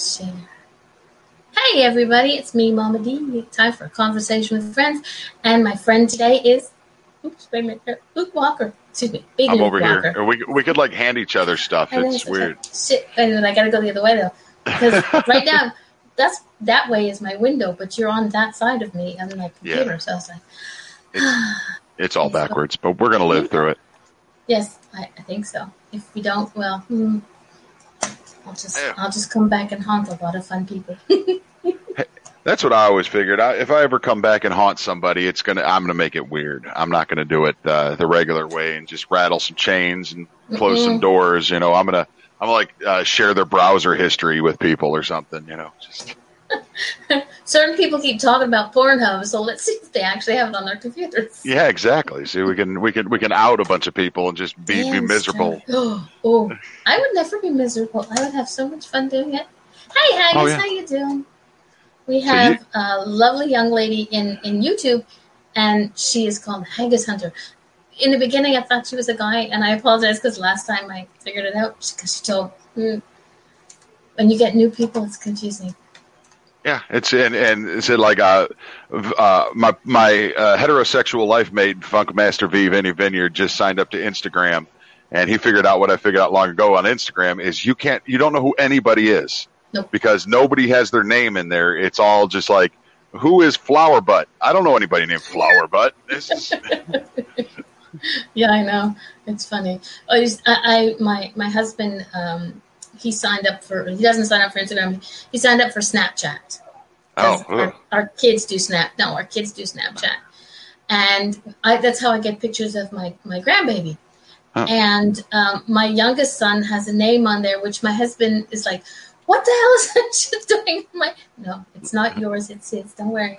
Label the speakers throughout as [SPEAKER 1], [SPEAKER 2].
[SPEAKER 1] Hey everybody, it's me, Mama D. Time for a conversation with friends, and my friend today is, oops, wait a minute, Luke Walker. Excuse me, big
[SPEAKER 2] I'm
[SPEAKER 1] Luke
[SPEAKER 2] over
[SPEAKER 1] Walker.
[SPEAKER 2] here. We we could like hand each other stuff.
[SPEAKER 1] I
[SPEAKER 2] It's weird.
[SPEAKER 1] like, Shit, wait a minute, I gotta go the other way though, because right now, that's that way is my window, but you're on that side of me on my computer,
[SPEAKER 2] Yeah.
[SPEAKER 1] so I was like,
[SPEAKER 2] It's all backwards, but we're gonna live through it.
[SPEAKER 1] yes, I, I think so. If we don't, well, hmm, I'll just
[SPEAKER 2] Yeah.
[SPEAKER 1] I'll just come back and haunt a lot of fun people.
[SPEAKER 2] That's what I always figured. I, if I ever come back and haunt somebody, it's gonna I'm gonna make it weird. I'm not gonna do it uh, the regular way and just rattle some chains and close some
[SPEAKER 1] Mm-mm.
[SPEAKER 2] doors. You know, I'm gonna I'm gonna like uh, share their browser history with people or something. You know, just
[SPEAKER 1] Certain people keep talking about Pornhub, so let's see if they actually have it on their computers.
[SPEAKER 2] yeah, exactly. See, we can we can we can out a bunch of people and just be be miserable.
[SPEAKER 1] Oh, oh, I would never be miserable. I would have so much fun doing it. Hey, Haggis,
[SPEAKER 2] Oh, yeah.
[SPEAKER 1] how you doing? We
[SPEAKER 2] So
[SPEAKER 1] have
[SPEAKER 2] you-
[SPEAKER 1] a lovely young lady in, in YouTube, and she is called Haggis Hunter. In the beginning, I thought she was a guy, and I apologize because last time I figured it out because she told mm, when you get new people, it's confusing.
[SPEAKER 2] Yeah, it's and and is it like uh, uh my my uh, heterosexual life mate Funkmaster V Vinny Vineyard just signed up to Instagram, and he figured out what I figured out long ago on Instagram is you can't you don't know who anybody is
[SPEAKER 1] Nope.
[SPEAKER 2] because nobody has their name in there. It's all just like who is Flower Butt? I don't know anybody named Flower Butt. This is,
[SPEAKER 1] Yeah, I know. It's funny. Oh, I, I my my husband, um, he signed up for. He doesn't sign up for Instagram. He signed up for Snapchat.
[SPEAKER 2] oh,
[SPEAKER 1] our, our kids do Snap. No, our kids do Snapchat, and I, that's how I get pictures of my my grandbaby.
[SPEAKER 2] Huh.
[SPEAKER 1] And um, my youngest son has a name on there, which my husband is like, "What the hell is that shit doing?" My no, it's not yours. It's his. Don't worry.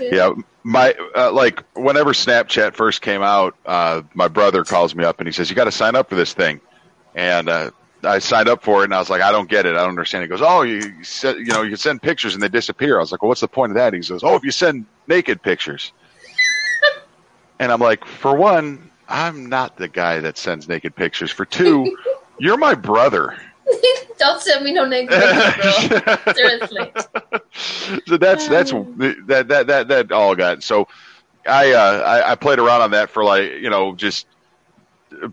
[SPEAKER 2] Yeah, my uh, like whenever Snapchat first came out, uh, my brother calls me up and he says, "You got to sign up for this thing," and uh, I signed up for it, and I was like, "I don't get it. I don't understand." He goes, "Oh, you, said you know you can send pictures and they disappear." I was like, "Well, what's the point of that?" He says, "Oh, if you send naked pictures," and I'm like, "For one, I'm not the guy that sends naked pictures. For two, you're my brother."
[SPEAKER 1] Don't send me no naked pictures, bro. Seriously.
[SPEAKER 2] so that's that's that that that that all got so I uh I, I played around on that for like you know just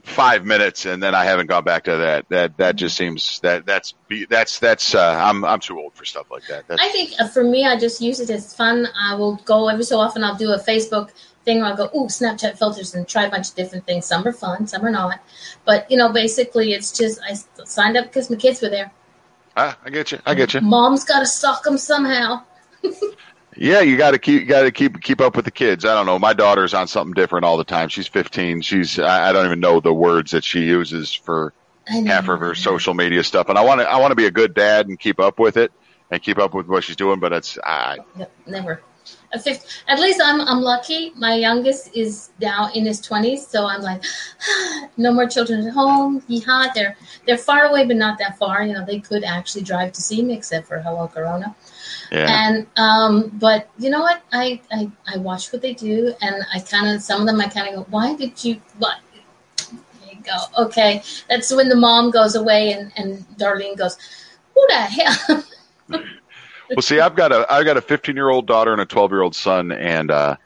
[SPEAKER 2] five minutes and then I haven't gone back to that that that just seems that that's be- that's that's uh I'm I'm too old for stuff like that that's,
[SPEAKER 1] I think uh, for me, I just use it as fun. I will go every so often. I'll do a Facebook thing where I'll go, ooh, Snapchat filters and try a bunch of different things. Some are fun, some are not. But you know, basically, it's just I signed up because my kids were there.
[SPEAKER 2] ah, I get you I get you
[SPEAKER 1] Mom's got to sock them somehow.
[SPEAKER 2] yeah you got to keep you got to keep keep up with the kids I don't know my daughter's on something different all the time she's 15 she's I, I don't even know the words that she uses for half of her social media stuff, and I want to I want to be a good dad and keep up with it and keep up with what she's doing. But it's I,
[SPEAKER 1] never. At least I'm I'm lucky. My youngest is now in his twenties, so I'm like, no more children at home. Yeehaw! They're they're far away, but not that far. You know, they could actually drive to see me, except for hello Corona.
[SPEAKER 2] Yeah
[SPEAKER 1] And um, but you know what? I I, I watch what they do, and I kind of some of them I kind of go, why did you? What? There you go. Okay, that's when the mom goes away, and and Darlene goes, who the hell?
[SPEAKER 2] well, see, I've got a I've got a 15 year old daughter and a 12 year old son, and uh,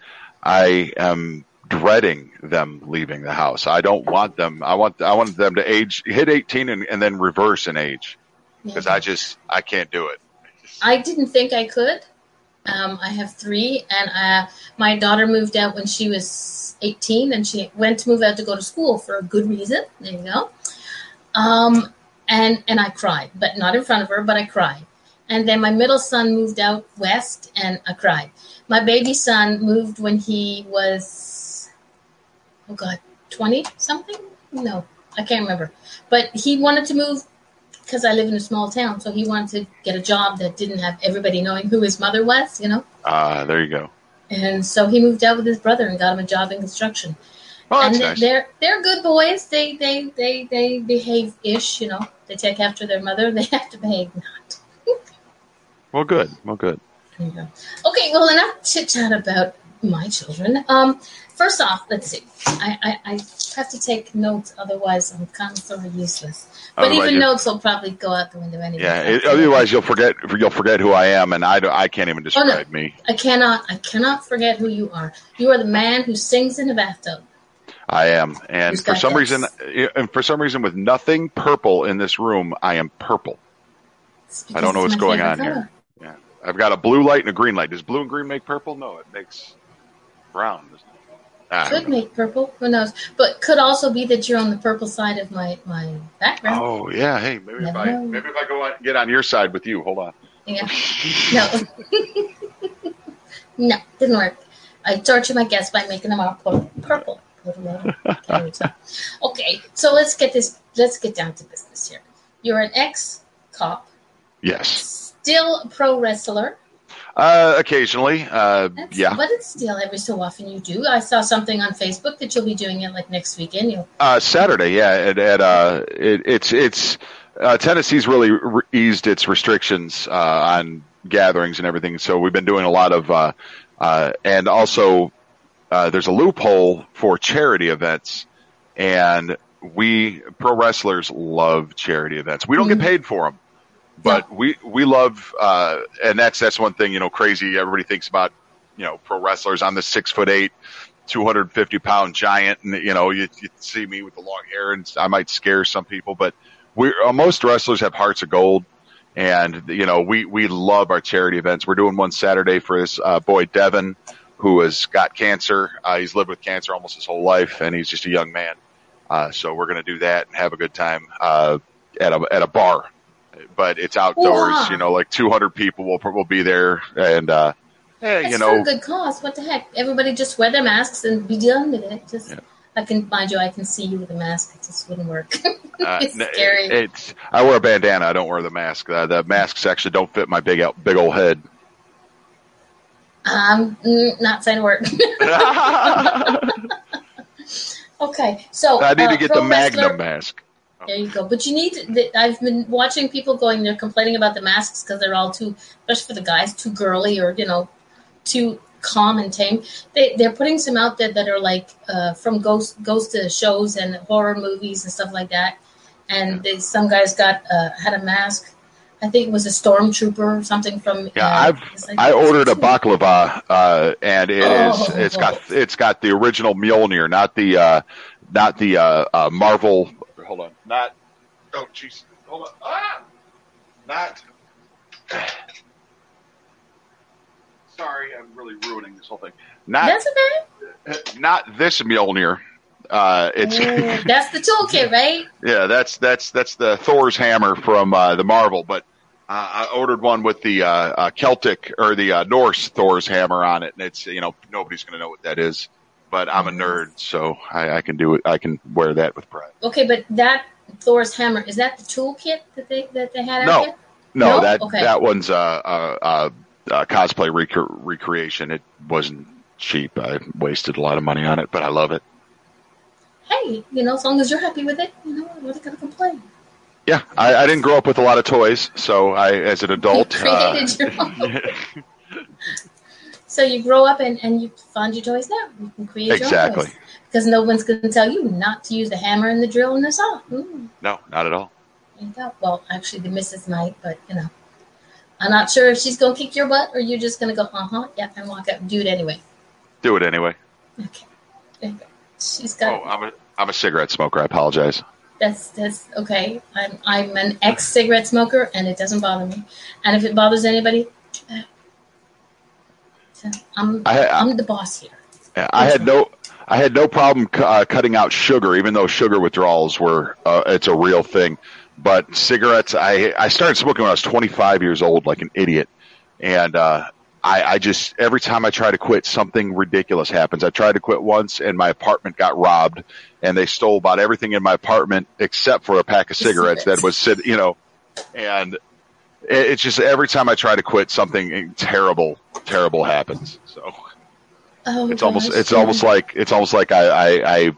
[SPEAKER 2] I am dreading them leaving the house. I don't want them. I want I want them to age hit 18 and, and then reverse in age because I just I can't do it.
[SPEAKER 1] I didn't think I could. Um, I have three, and uh, my daughter moved out when she was 18, and she went to move out to go to school for a good reason. There you go. Um, and and I cried, but not in front of her, but I cried. And then my middle son moved out west, and I cried. My baby son moved when he was, oh God, 20 something? No, I can't remember. But he wanted to move because I live in a small town, so he wanted to get a job that didn't have everybody knowing who his mother was, you know.
[SPEAKER 2] Ah, there you go.
[SPEAKER 1] And so he moved out with his brother and got him a job in construction.
[SPEAKER 2] Oh,
[SPEAKER 1] and they-
[SPEAKER 2] nice.
[SPEAKER 1] they're they're good boys. They they they they behave ish, you know. They take after their mother. They have to behave not.
[SPEAKER 2] Well, good. Well, good.
[SPEAKER 1] There. Okay, well enough chit chat about My children. Um, first off, let's see. I, I, I have to take notes, otherwise I'm kind of sort of useless. But
[SPEAKER 2] Otherwise
[SPEAKER 1] even
[SPEAKER 2] you-
[SPEAKER 1] notes will probably go out the window anyway.
[SPEAKER 2] Yeah. It, otherwise, you'll forget. You'll forget who I am, and I, I can't even
[SPEAKER 1] Oh, no.
[SPEAKER 2] describe me.
[SPEAKER 1] I cannot. I cannot forget who you are. You are the man who sings in the bathtub.
[SPEAKER 2] I am, and
[SPEAKER 1] Who's
[SPEAKER 2] for some
[SPEAKER 1] this?
[SPEAKER 2] reason, and for some reason, with nothing purple in this room, I am purple. I don't know what's going on here. Yeah, I've got a blue light and a green light. Does blue and green make purple? No, it makes brown. doesn't it? I don't
[SPEAKER 1] Could
[SPEAKER 2] know.
[SPEAKER 1] make purple. Who knows? But could also be that you're on the purple side of my my background.
[SPEAKER 2] Oh yeah, hey, maybe if I
[SPEAKER 1] know.
[SPEAKER 2] maybe if I go on, get on your side with you. Hold on.
[SPEAKER 1] Yeah. No. no, didn't work. I torture my guests by making them all pur- purple. okay, so let's get this. Let's get down to business here. You're an ex cop,
[SPEAKER 2] Yes,
[SPEAKER 1] still a pro wrestler.
[SPEAKER 2] Uh, occasionally. Uh,
[SPEAKER 1] That's,
[SPEAKER 2] yeah,
[SPEAKER 1] But it's still every so often you do. I saw something on Facebook that you'll be doing it like next weekend. You'll
[SPEAKER 2] uh, Saturday. Yeah, at, at uh, it, it's it's uh, Tennessee's really re- eased its restrictions uh, on gatherings and everything. So we've been doing a lot of, uh, uh, and also uh, there's a loophole for charity events, and we pro wrestlers love charity events. We don't
[SPEAKER 1] Mhm.
[SPEAKER 2] get paid for them, but we we love, uh, and that's that's one thing you know crazy. Everybody thinks about you know pro wrestlers. I'm the six foot eight. 250 pound giant and you know you, you see me with the long hair and i might scare some people but we uh, most wrestlers have hearts of gold and you know we we love our charity events we're doing one saturday for this uh, boy devin who has got cancer uh, he's lived with cancer almost his whole life and he's just a young man uh, so we're going to do that and have a good time uh, at a at a bar but it's outdoors you know like 200 people will will be there and uh yeah,
[SPEAKER 1] That's
[SPEAKER 2] you know
[SPEAKER 1] a good cause. What the heck? Everybody just wear their masks and be done with it. Just
[SPEAKER 2] Yeah.
[SPEAKER 1] I can mind you, I can see you with a mask. It just wouldn't work.
[SPEAKER 2] Uh,
[SPEAKER 1] It's
[SPEAKER 2] n-
[SPEAKER 1] scary.
[SPEAKER 2] It's I wear a bandana. I don't wear the mask. Uh, the masks actually don't fit my big out- big old head.
[SPEAKER 1] I'm mm, not saying a word. Okay, so I
[SPEAKER 2] need
[SPEAKER 1] uh,
[SPEAKER 2] to get the
[SPEAKER 1] wrestler-
[SPEAKER 2] Magnum mask.
[SPEAKER 1] There you go. But you need. I've been watching people going. They're complaining about the masks because they're all too, especially for the guys, too girly or you know, too calm and tame. They they're putting some out there that are like uh, from ghost ghost to shows and horror movies and stuff like that. And they, some guys got uh, had a mask. I think it was a stormtrooper or something from.
[SPEAKER 2] Yeah,
[SPEAKER 1] uh,
[SPEAKER 2] I've
[SPEAKER 1] like-
[SPEAKER 2] I ordered a baklava, uh, and it is
[SPEAKER 1] Oh.
[SPEAKER 2] it's got it's got the original Mjolnir, not the uh, not the uh, uh, Marvel. Hold on, not oh jeez, hold on, ah, not. Sorry, I'm really ruining this whole thing. Not
[SPEAKER 1] That's okay.
[SPEAKER 2] not this Mjolnir. Uh, it's
[SPEAKER 1] that's the toolkit, right?
[SPEAKER 2] yeah, that's that's that's the Thor's hammer from uh, the Marvel. But uh, I ordered one with the uh, uh, Celtic or the uh, Norse Thor's hammer on it, and it's you know nobody's going to know what that is. But I'm a nerd, so I, I can do it. I can wear that with pride.
[SPEAKER 1] Okay, but that Thor's hammer is that the toolkit that they that they had out
[SPEAKER 2] No. No,
[SPEAKER 1] No?
[SPEAKER 2] that
[SPEAKER 1] Okay.
[SPEAKER 2] that one's a uh, uh, uh, uh, cosplay rec- recreation. It wasn't cheap. I wasted a lot of money on it, but I love it.
[SPEAKER 1] Hey, you know, as long as you're happy with it, you know, what are they gonna complain?
[SPEAKER 2] Yeah, I, I didn't grow up with a lot of toys, so I, as an adult,
[SPEAKER 1] You created your own. So you grow up and, and you find your toys now. You can create
[SPEAKER 2] Exactly.
[SPEAKER 1] your own toys. Because no one's going to tell you not to use the hammer and the drill and the saw. Mm,
[SPEAKER 2] no, not at all.
[SPEAKER 1] Well, actually, the missus might, but you know, I'm not sure if she's going to kick your butt or you're just going to go, uh huh, yeah, and walk out and do it anyway.
[SPEAKER 2] Do it anyway.
[SPEAKER 1] Okay. You. She's got
[SPEAKER 2] Oh, I'm a I'm a cigarette smoker. I apologize.
[SPEAKER 1] That's that's okay. I'm I'm an ex cigarette smoker, and it doesn't bother me. And if it bothers anybody. So I'm
[SPEAKER 2] I,
[SPEAKER 1] I'm the boss here.
[SPEAKER 2] I had no I had no problem cu- uh, cutting out sugar, even though sugar withdrawals were uh, it's a real thing. But cigarettes, I I started smoking when I was 25 years old, like an idiot, and uh, I, I just every time I try to quit, something ridiculous happens. I tried to quit once, and my apartment got robbed, and they stole about everything in my apartment except for a pack of
[SPEAKER 1] The
[SPEAKER 2] cigarettes that was sit, you know, and it's just every time I try to quit, something terrible, terrible happens. So
[SPEAKER 1] Oh,
[SPEAKER 2] it's almost it's
[SPEAKER 1] yeah.
[SPEAKER 2] almost like it's almost like I, I, I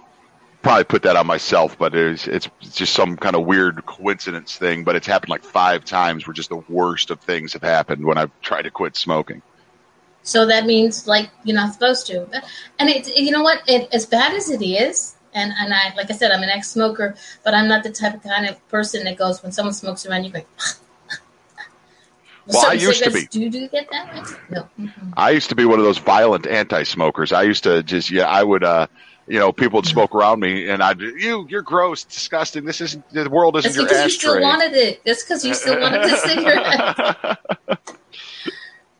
[SPEAKER 2] probably put that on myself, but it's it's it's just some kind of weird coincidence thing. But it's happened like five times where just the worst of things have happened when I've tried to quit smoking.
[SPEAKER 1] So that means like you're not supposed to. And it, you know what? It, as bad as it is, and and I like I said, I'm an ex-smoker, but I'm not the type of kind of person that goes when someone smokes around, you go.
[SPEAKER 2] Well, I used to be.
[SPEAKER 1] Do you do get that? Way? No.
[SPEAKER 2] Mm-hmm. I used to be one of those violent anti-smokers. I used to just yeah, I would. uh you know, people would smoke around me, and I'd you, you're gross, disgusting. This isn't the world isn't
[SPEAKER 1] That's
[SPEAKER 2] your
[SPEAKER 1] because
[SPEAKER 2] ashtray.
[SPEAKER 1] you still wanted it. That's because you still wanted the cigarette.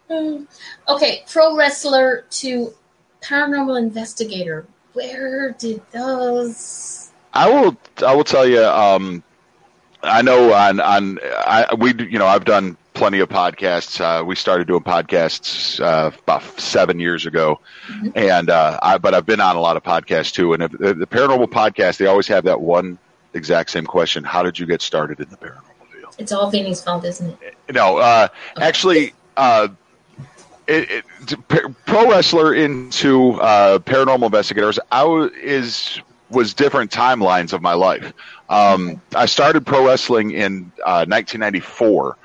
[SPEAKER 1] okay, pro wrestler to paranormal investigator. Where did those?
[SPEAKER 2] I will. I will tell you. Um, I know on on I, we you know I've done plenty of podcasts. Uh, we started doing podcasts uh, about seven years ago, mm-hmm. and uh, I, but I've been on a lot of podcasts too. And if, the paranormal podcast, they always have that one exact same question: How did you get started in the paranormal field?
[SPEAKER 1] It's all Vinny's fault, isn't it?
[SPEAKER 2] No, uh, okay. actually. Uh, it, it, pro wrestler into uh, paranormal investigators I w- is was different timelines of my life. Um, I started pro wrestling in 1994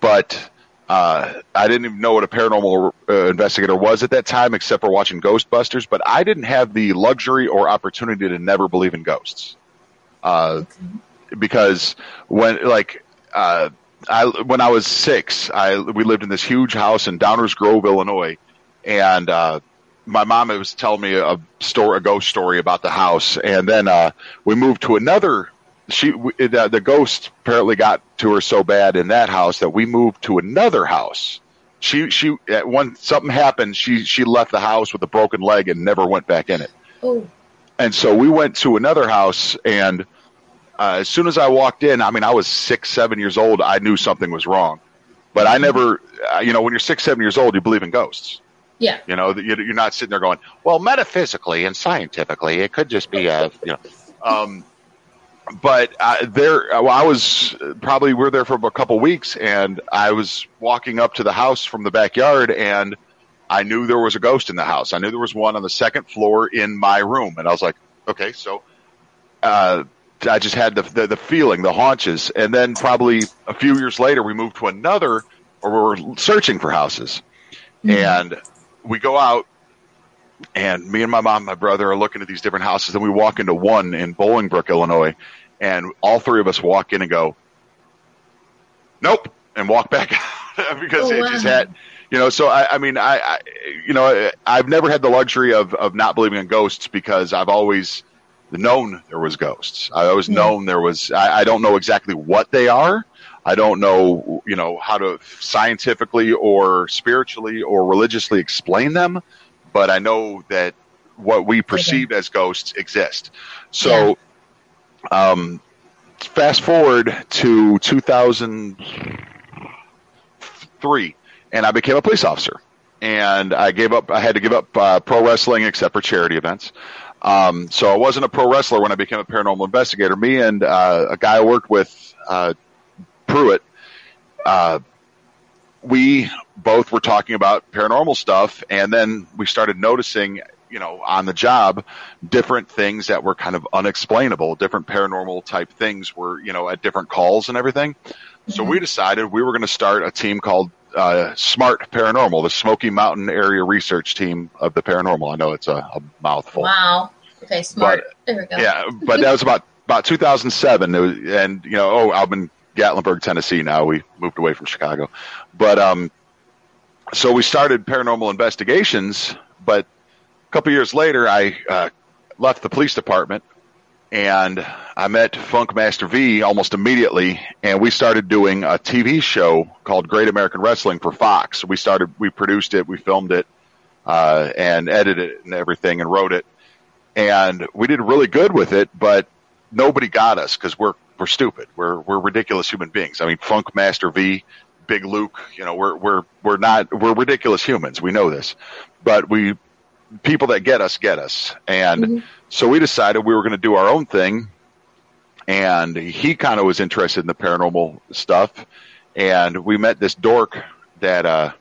[SPEAKER 2] but uh, I didn't even know what a paranormal uh, investigator was at that time, except for watching Ghostbusters. But I didn't have the luxury or opportunity to never believe in ghosts, uh, because when like uh, I when I was six, I we lived in this huge house in Downers Grove, Illinois, and uh, my mom was telling me a story, a ghost story about the house, and then uh, we moved to another she the, the ghost apparently got to her so bad in that house that we moved to another house. She she when something happened, she she left the house with a broken leg and never went back in it.
[SPEAKER 1] Oh.
[SPEAKER 2] And so we went to another house, and uh, as soon as I walked in, I mean, I was six, seven years old. I knew something was wrong, but I never, uh, you know, when you're six, seven years old, you believe in ghosts.
[SPEAKER 1] Yeah.
[SPEAKER 2] You know, you're not sitting there going, well, metaphysically and scientifically, it could just be a, you know. Um, but uh, there, well, I was probably we are there for a couple weeks, and I was walking up to the house from the backyard, and I knew there was a ghost in the house. I knew there was one on the second floor in my room, and I was like, okay, so uh, I just had the, the, the feeling, the haunches, and then probably a few years later, we moved to another, or we were searching for houses, mm-hmm. and we go out and me and my mom and my brother are looking at these different houses. And we walk into one in Bolingbrook, Illinois, and all three of us walk in and go, "Nope," and walk back out because oh, it just had, you know. So I, I mean, I, I, you know, I've never had the luxury of of not believing in ghosts because I've always known there was ghosts. I always yeah. known there was. I, I don't know exactly what they are. I don't know, you know, how to scientifically or spiritually or religiously explain them but I know that what we perceive okay. as ghosts exist. So, yeah. um, fast forward to 2003, and I became a police officer. And I gave up. I had to give up uh, pro wrestling except for charity events. Um, so I wasn't a pro wrestler when I became a paranormal investigator. Me and uh, a guy I worked with, uh, Pruitt, uh, we both were talking about paranormal stuff, and then we started noticing, you know, on the job, different things that were kind of unexplainable, different paranormal type things were, you know, at different calls and everything. Mm-hmm. So we decided we were going to start a team called uh, Smart Paranormal, the Smoky Mountain Area Research Team of the Paranormal. I know it's a, a mouthful.
[SPEAKER 1] Wow. Okay, smart.
[SPEAKER 2] But,
[SPEAKER 1] there we go.
[SPEAKER 2] Yeah, but that was about about 2007, was, and you know, oh, I've in Gatlinburg, Tennessee. Now we moved away from Chicago, but um, so we started paranormal investigations. But a couple years later, I uh, left the police department and I met Funk Master V almost immediately, and we started doing a TV show called Great American Wrestling for Fox. We started, we produced it, we filmed it, uh, and edited it and everything, and wrote it, and we did really good with it. But nobody got us because we're we're stupid. We're we're ridiculous human beings. I mean, Funk Master V, Big Luke. You know, we're we're we're not we're ridiculous humans. We know this, but we people that get us get us, and mm-hmm. so we decided we were going to do our own thing. And he kind of was interested in the paranormal stuff, and we met this dork that uh,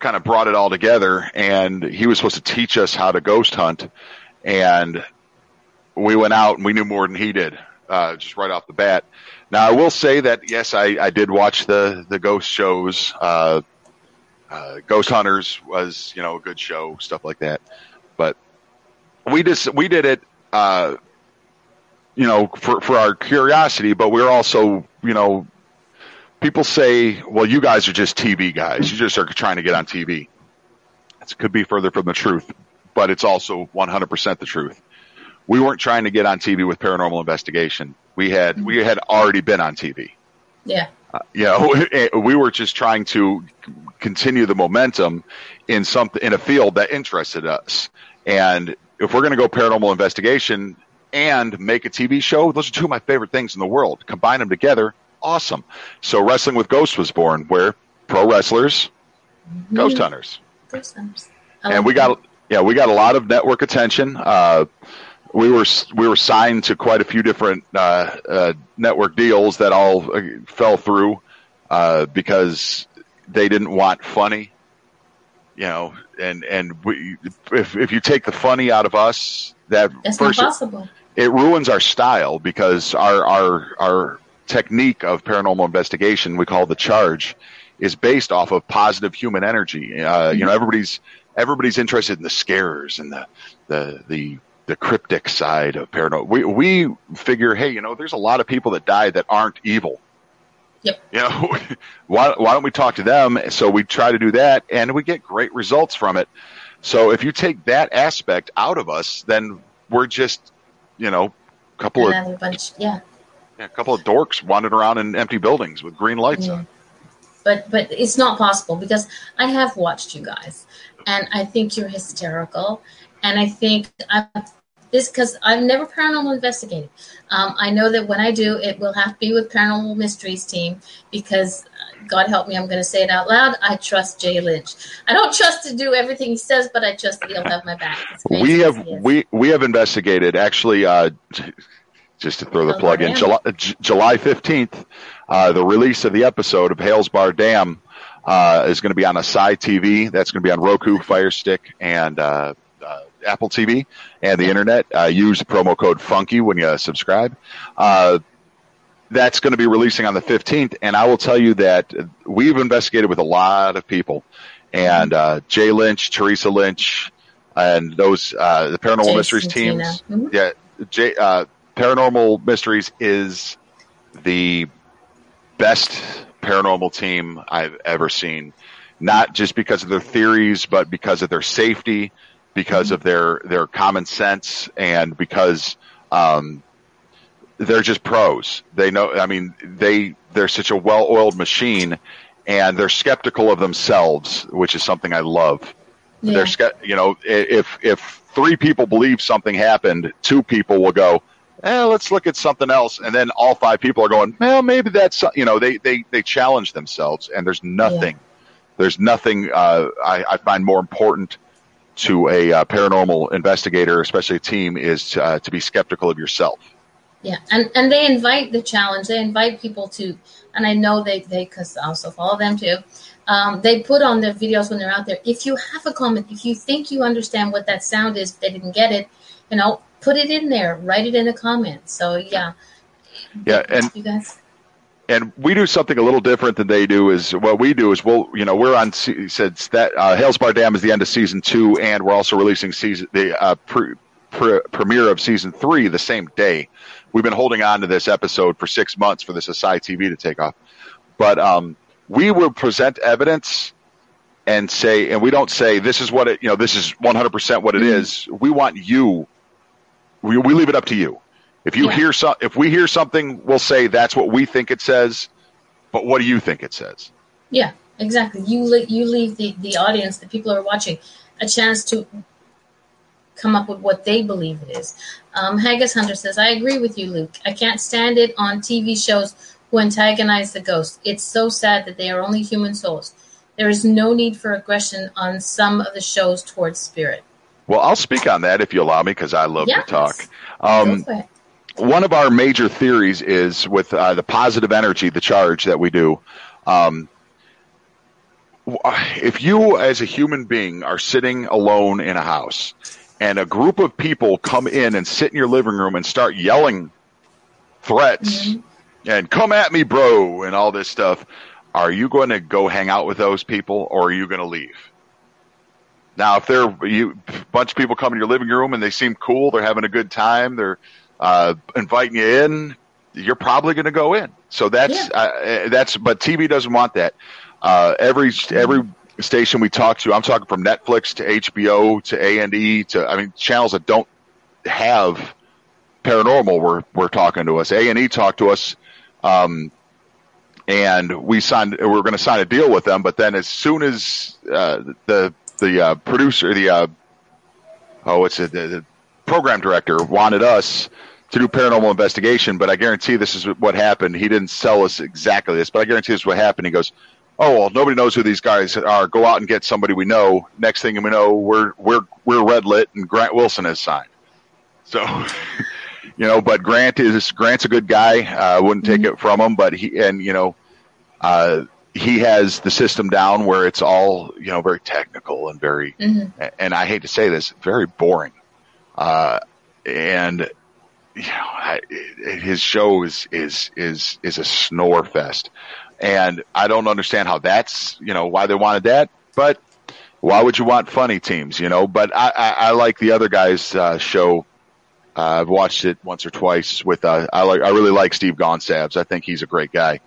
[SPEAKER 2] kind of brought it all together. And he was supposed to teach us how to ghost hunt, and we went out and we knew more than he did uh, just right off the bat. Now, I will say that yes, I, I did watch the the ghost shows. Uh, uh, Ghost Hunters was you know a good show, stuff like that. But we just we did it, uh, you know, for for our curiosity. But we're also you know, people say, well, you guys are just TV guys. You just are trying to get on TV. It could be further from the truth, but it's also 100% the truth. We weren't trying to get on TV with paranormal investigation. We had we had already been on TV.
[SPEAKER 1] Yeah.
[SPEAKER 2] Uh, you know, we were just trying to continue the momentum in something in a field that interested us. And if we're going to go paranormal investigation and make a TV show, those are two of my favorite things in the world. Combine them together, awesome. So Wrestling with Ghosts was born, where pro wrestlers, mm-hmm. ghost hunters,
[SPEAKER 1] ghost hunters,
[SPEAKER 2] and we got yeah we got a lot of network attention. Uh, we were we were signed to quite a few different uh, uh, network deals that all uh, fell through uh, because they didn't want funny, you know. And and we, if if you take the funny out of us, that
[SPEAKER 1] that's first, possible.
[SPEAKER 2] It ruins our style because our our our technique of paranormal investigation we call the charge is based off of positive human energy. Uh, you know, everybody's everybody's interested in the scares and the the the the cryptic side of paranormal. We we figure, hey, you know, there's a lot of people that die that aren't evil.
[SPEAKER 1] Yep.
[SPEAKER 2] You know, why why don't we talk to them? So we try to do that, and we get great results from it. So if you take that aspect out of us, then we're just, you know, a couple
[SPEAKER 1] Another of bunch, yeah.
[SPEAKER 2] yeah, a couple of dorks wandering around in empty buildings with green lights yeah. on.
[SPEAKER 1] But but it's not possible because I have watched you guys, and I think you're hysterical, and I think I'm this because I've never paranormal investigated. Um, I know that when I do, it will have to be with Paranormal Mysteries team because uh, God help me, I'm going to say it out loud. I trust Jay Lynch. I don't trust to do everything he says, but I trust that he'll have my back.
[SPEAKER 2] We have we we have investigated actually. Uh, just to throw the oh, plug in, July, J- July 15th, uh, the release of the episode of Hales Bar Dam uh, is going to be on Asai TV. That's going to be on Roku, Fire Stick, and uh, Apple TV and the internet. Uh, use the promo code Funky when you subscribe. Uh, that's going to be releasing on the 15th, and I will tell you that we've investigated with a lot of people, and uh, Jay Lynch, Teresa Lynch, and those uh, the Paranormal Mysteries teams. Mm-hmm. Yeah, Jay, uh, Paranormal Mysteries is the best paranormal team I've ever seen. Not just because of their theories, but because of their safety, because mm-hmm. of their their common sense and because um, they're just pros. They know. I mean, they they're such a well-oiled machine, and they're skeptical of themselves, which is something I love. Yeah. They're you know if if three people believe something happened, two people will go. Eh, let's look at something else, and then all five people are going. Well, maybe that's you know they they they challenge themselves, and there's nothing, yeah. there's nothing uh, I, I find more important to a uh, paranormal investigator, especially a team, is uh, to be skeptical of yourself.
[SPEAKER 1] Yeah, and and they invite the challenge. They invite people to, and I know they they because I also follow them too. Um, they put on their videos when they're out there. If you have a comment, if you think you understand what that sound is, they didn't get it, you know, put it in there. Write it in a comment. So yeah.
[SPEAKER 2] Yeah, and you guys and we do something a little different than they do. Is what we do is we'll, you know, we're on. Said that uh, Hales Bar Dam is the end of season two, and we're also releasing season the uh, pre, pre, premiere of season three the same day. We've been holding on to this episode for six months for this Asai TV to take off, but um, we will present evidence and say, and we don't say this is what it, you know, this is 100% what it mm-hmm. is. We want you. We, we leave it up to you if you yeah. hear so, if we hear something, we'll say that's what we think it says. But what do you think it says?
[SPEAKER 1] Yeah, exactly. You le- you leave the the audience, the people who are watching, a chance to come up with what they believe it is. Um, Haggis Hunter says, "I agree with you, Luke. I can't stand it on TV shows who antagonize the ghosts. It's so sad that they are only human souls. There is no need for aggression on some of the shows towards spirit."
[SPEAKER 2] Well, I'll speak on that if you allow me, because I love yes. to talk. Um, one of our major theories is with uh, the positive energy, the charge that we do. Um, if you, as a human being, are sitting alone in a house and a group of people come in and sit in your living room and start yelling threats mm-hmm. and come at me, bro, and all this stuff, are you going to go hang out with those people or are you going to leave? Now, if they're you a bunch of people come in your living room and they seem cool, they're having a good time, they're uh, inviting you in, you're probably going to go in. So that's yeah. uh, that's. But TV doesn't want that. Uh, every every station we talk to, I'm talking from Netflix to HBO to A and E to I mean channels that don't have paranormal were were talking to us. A and E talked to us. Um, and we signed. We are going to sign a deal with them, but then as soon as uh, the the uh, producer, the uh, oh, it's a, the program director wanted us to do paranormal investigation, but I guarantee this is what happened. He didn't sell us exactly this, but I guarantee this is what happened. He goes, "Oh well, nobody knows who these guys are. Go out and get somebody we know." Next thing we know, we're we're we're red lit, and Grant Wilson has signed. So, you know, but Grant is Grant's a good guy. I uh, wouldn't take mm-hmm. it from him, but he and you know, uh, he has the system down where it's all you know very technical and very, mm-hmm. and I hate to say this, very boring. Uh, and you know, I, his show is is is is a snore fest, and I don't understand how that's you know why they wanted that, but why would you want funny teams? You know, but I I, I like the other guys' uh, show. Uh, I've watched it once or twice with uh, I like I really like Steve Gonsalves. I think he's a great guy,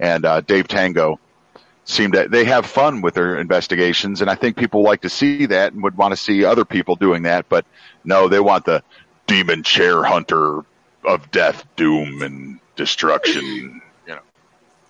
[SPEAKER 2] and uh, Dave Tango seem to they have fun with their investigations, and I think people like to see that and would want to see other people doing that. But no, they want the demon chair hunter of death, doom, and destruction. You know,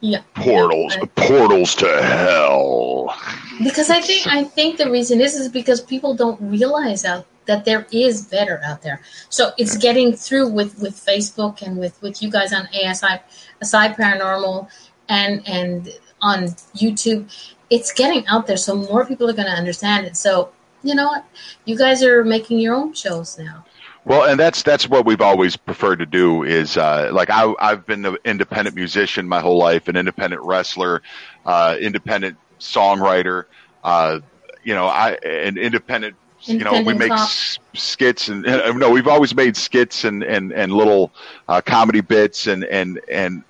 [SPEAKER 1] yeah,
[SPEAKER 2] portals, portals to hell.
[SPEAKER 1] Because I think I think the reason is is because people don't realize out that there is better out there. So it's yeah. getting through with with Facebook and with with you guys on ASI, Aside Paranormal, and and on YouTube. It's getting out there, so more people are going to understand it. So you know what, you guys are making your own shows now.
[SPEAKER 2] Well, and that's that's what we've always preferred to do. Is uh, like I, I've been an independent musician my whole life, an independent wrestler, uh, independent songwriter. Uh, you know, I an independent. You know, we make s- skits and, and no, we've always made skits and and and little uh, comedy bits and and and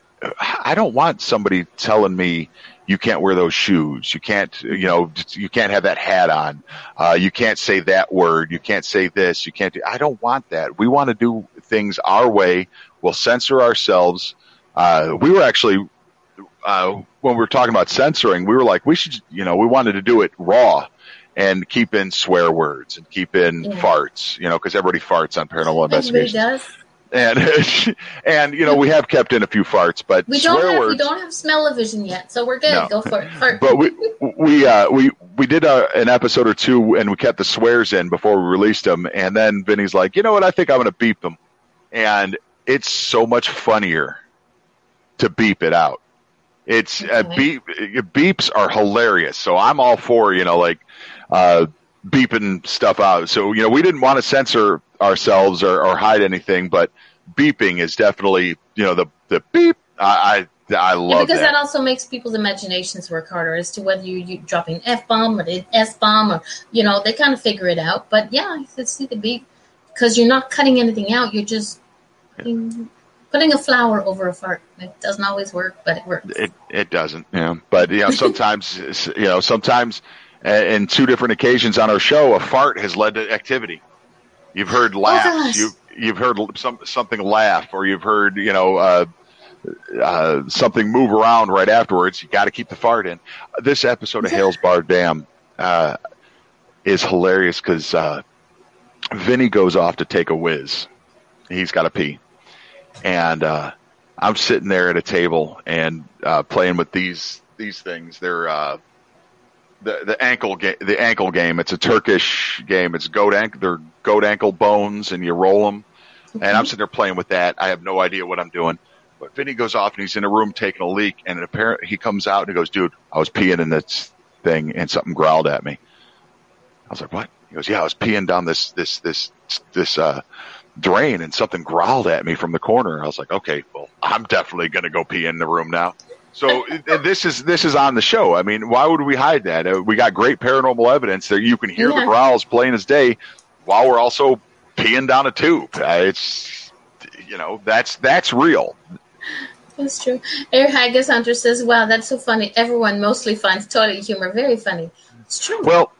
[SPEAKER 2] I don't want somebody telling me you can't wear those shoes. You can't, you know, you can't have that hat on. Uh, you can't say that word. You can't say this. You can't do, I don't want that. We want to do things our way. We'll censor ourselves. Uh, we were actually, uh, when we were talking about censoring, we were like, we should, you know, we wanted to do it raw and keep in swear words and keep in yeah. farts, you know, because everybody farts on paranormal investigation. And and you know we have kept in a few farts, but
[SPEAKER 1] we don't have words, we don't have smell-o-vision yet, so we're good. No. Go for it. Fart.
[SPEAKER 2] But we we uh, we we did a, uh, an episode or two, and we kept the swears in before we released them, and then Vinny's like, you know what? I think I'm going to beep them, and it's so much funnier to beep it out. It's okay. uh, beep beeps are hilarious, so I'm all for you know like. Uh, beeping stuff out. So, you know, we didn't want to censor ourselves or, or hide anything, but beeping is definitely, you know, the, the beep. I, I, I love yeah,
[SPEAKER 1] because
[SPEAKER 2] that.
[SPEAKER 1] that. also makes people's imaginations work harder as to whether you you dropping f bomb or s bomb or you know they kind of figure it out. But yeah, I could see the beep because you're not cutting anything out. You're just putting, putting a flower over a fart. It doesn't always work, but it works.
[SPEAKER 2] It it doesn't. Yeah, but you know sometimes you know sometimes in two different occasions on our show, a fart has led to activity. You've heard oh, laughs. Oh, you you've heard some something laugh, or you've heard you know uh, uh, something move around right afterwards. You got to keep the fart in. This episode of Hales Bar Dam uh, is hilarious because uh, Vinny goes off to take a whiz. He's got to pee, and uh, I'm sitting there at a table and uh, playing with these these things. They're uh, the the ankle game. The ankle game. It's a Turkish game. It's goat ankle. They're goat ankle bones, and you roll them. And I'm sitting there playing with that. I have no idea what I'm doing. But Vinny goes off and he's in a room taking a leak, and apparently he comes out and he goes, "Dude, I was peeing in this thing, and something growled at me." I was like, "What?" He goes, "Yeah, I was peeing down this this this this uh, drain, and something growled at me from the corner." I was like, "Okay, well, I'm definitely gonna go pee in the room now." So this is this is on the show. I mean, why would we hide that? Uh, we got great paranormal evidence that you can hear yeah. the growls plain as day, while we're also peeing down a tube. Uh, it's you know that's that's real.
[SPEAKER 1] That's true. Air Haggis Hunter says, "Wow, that's so funny. Everyone mostly finds toilet humor very funny." It's true.
[SPEAKER 2] Well,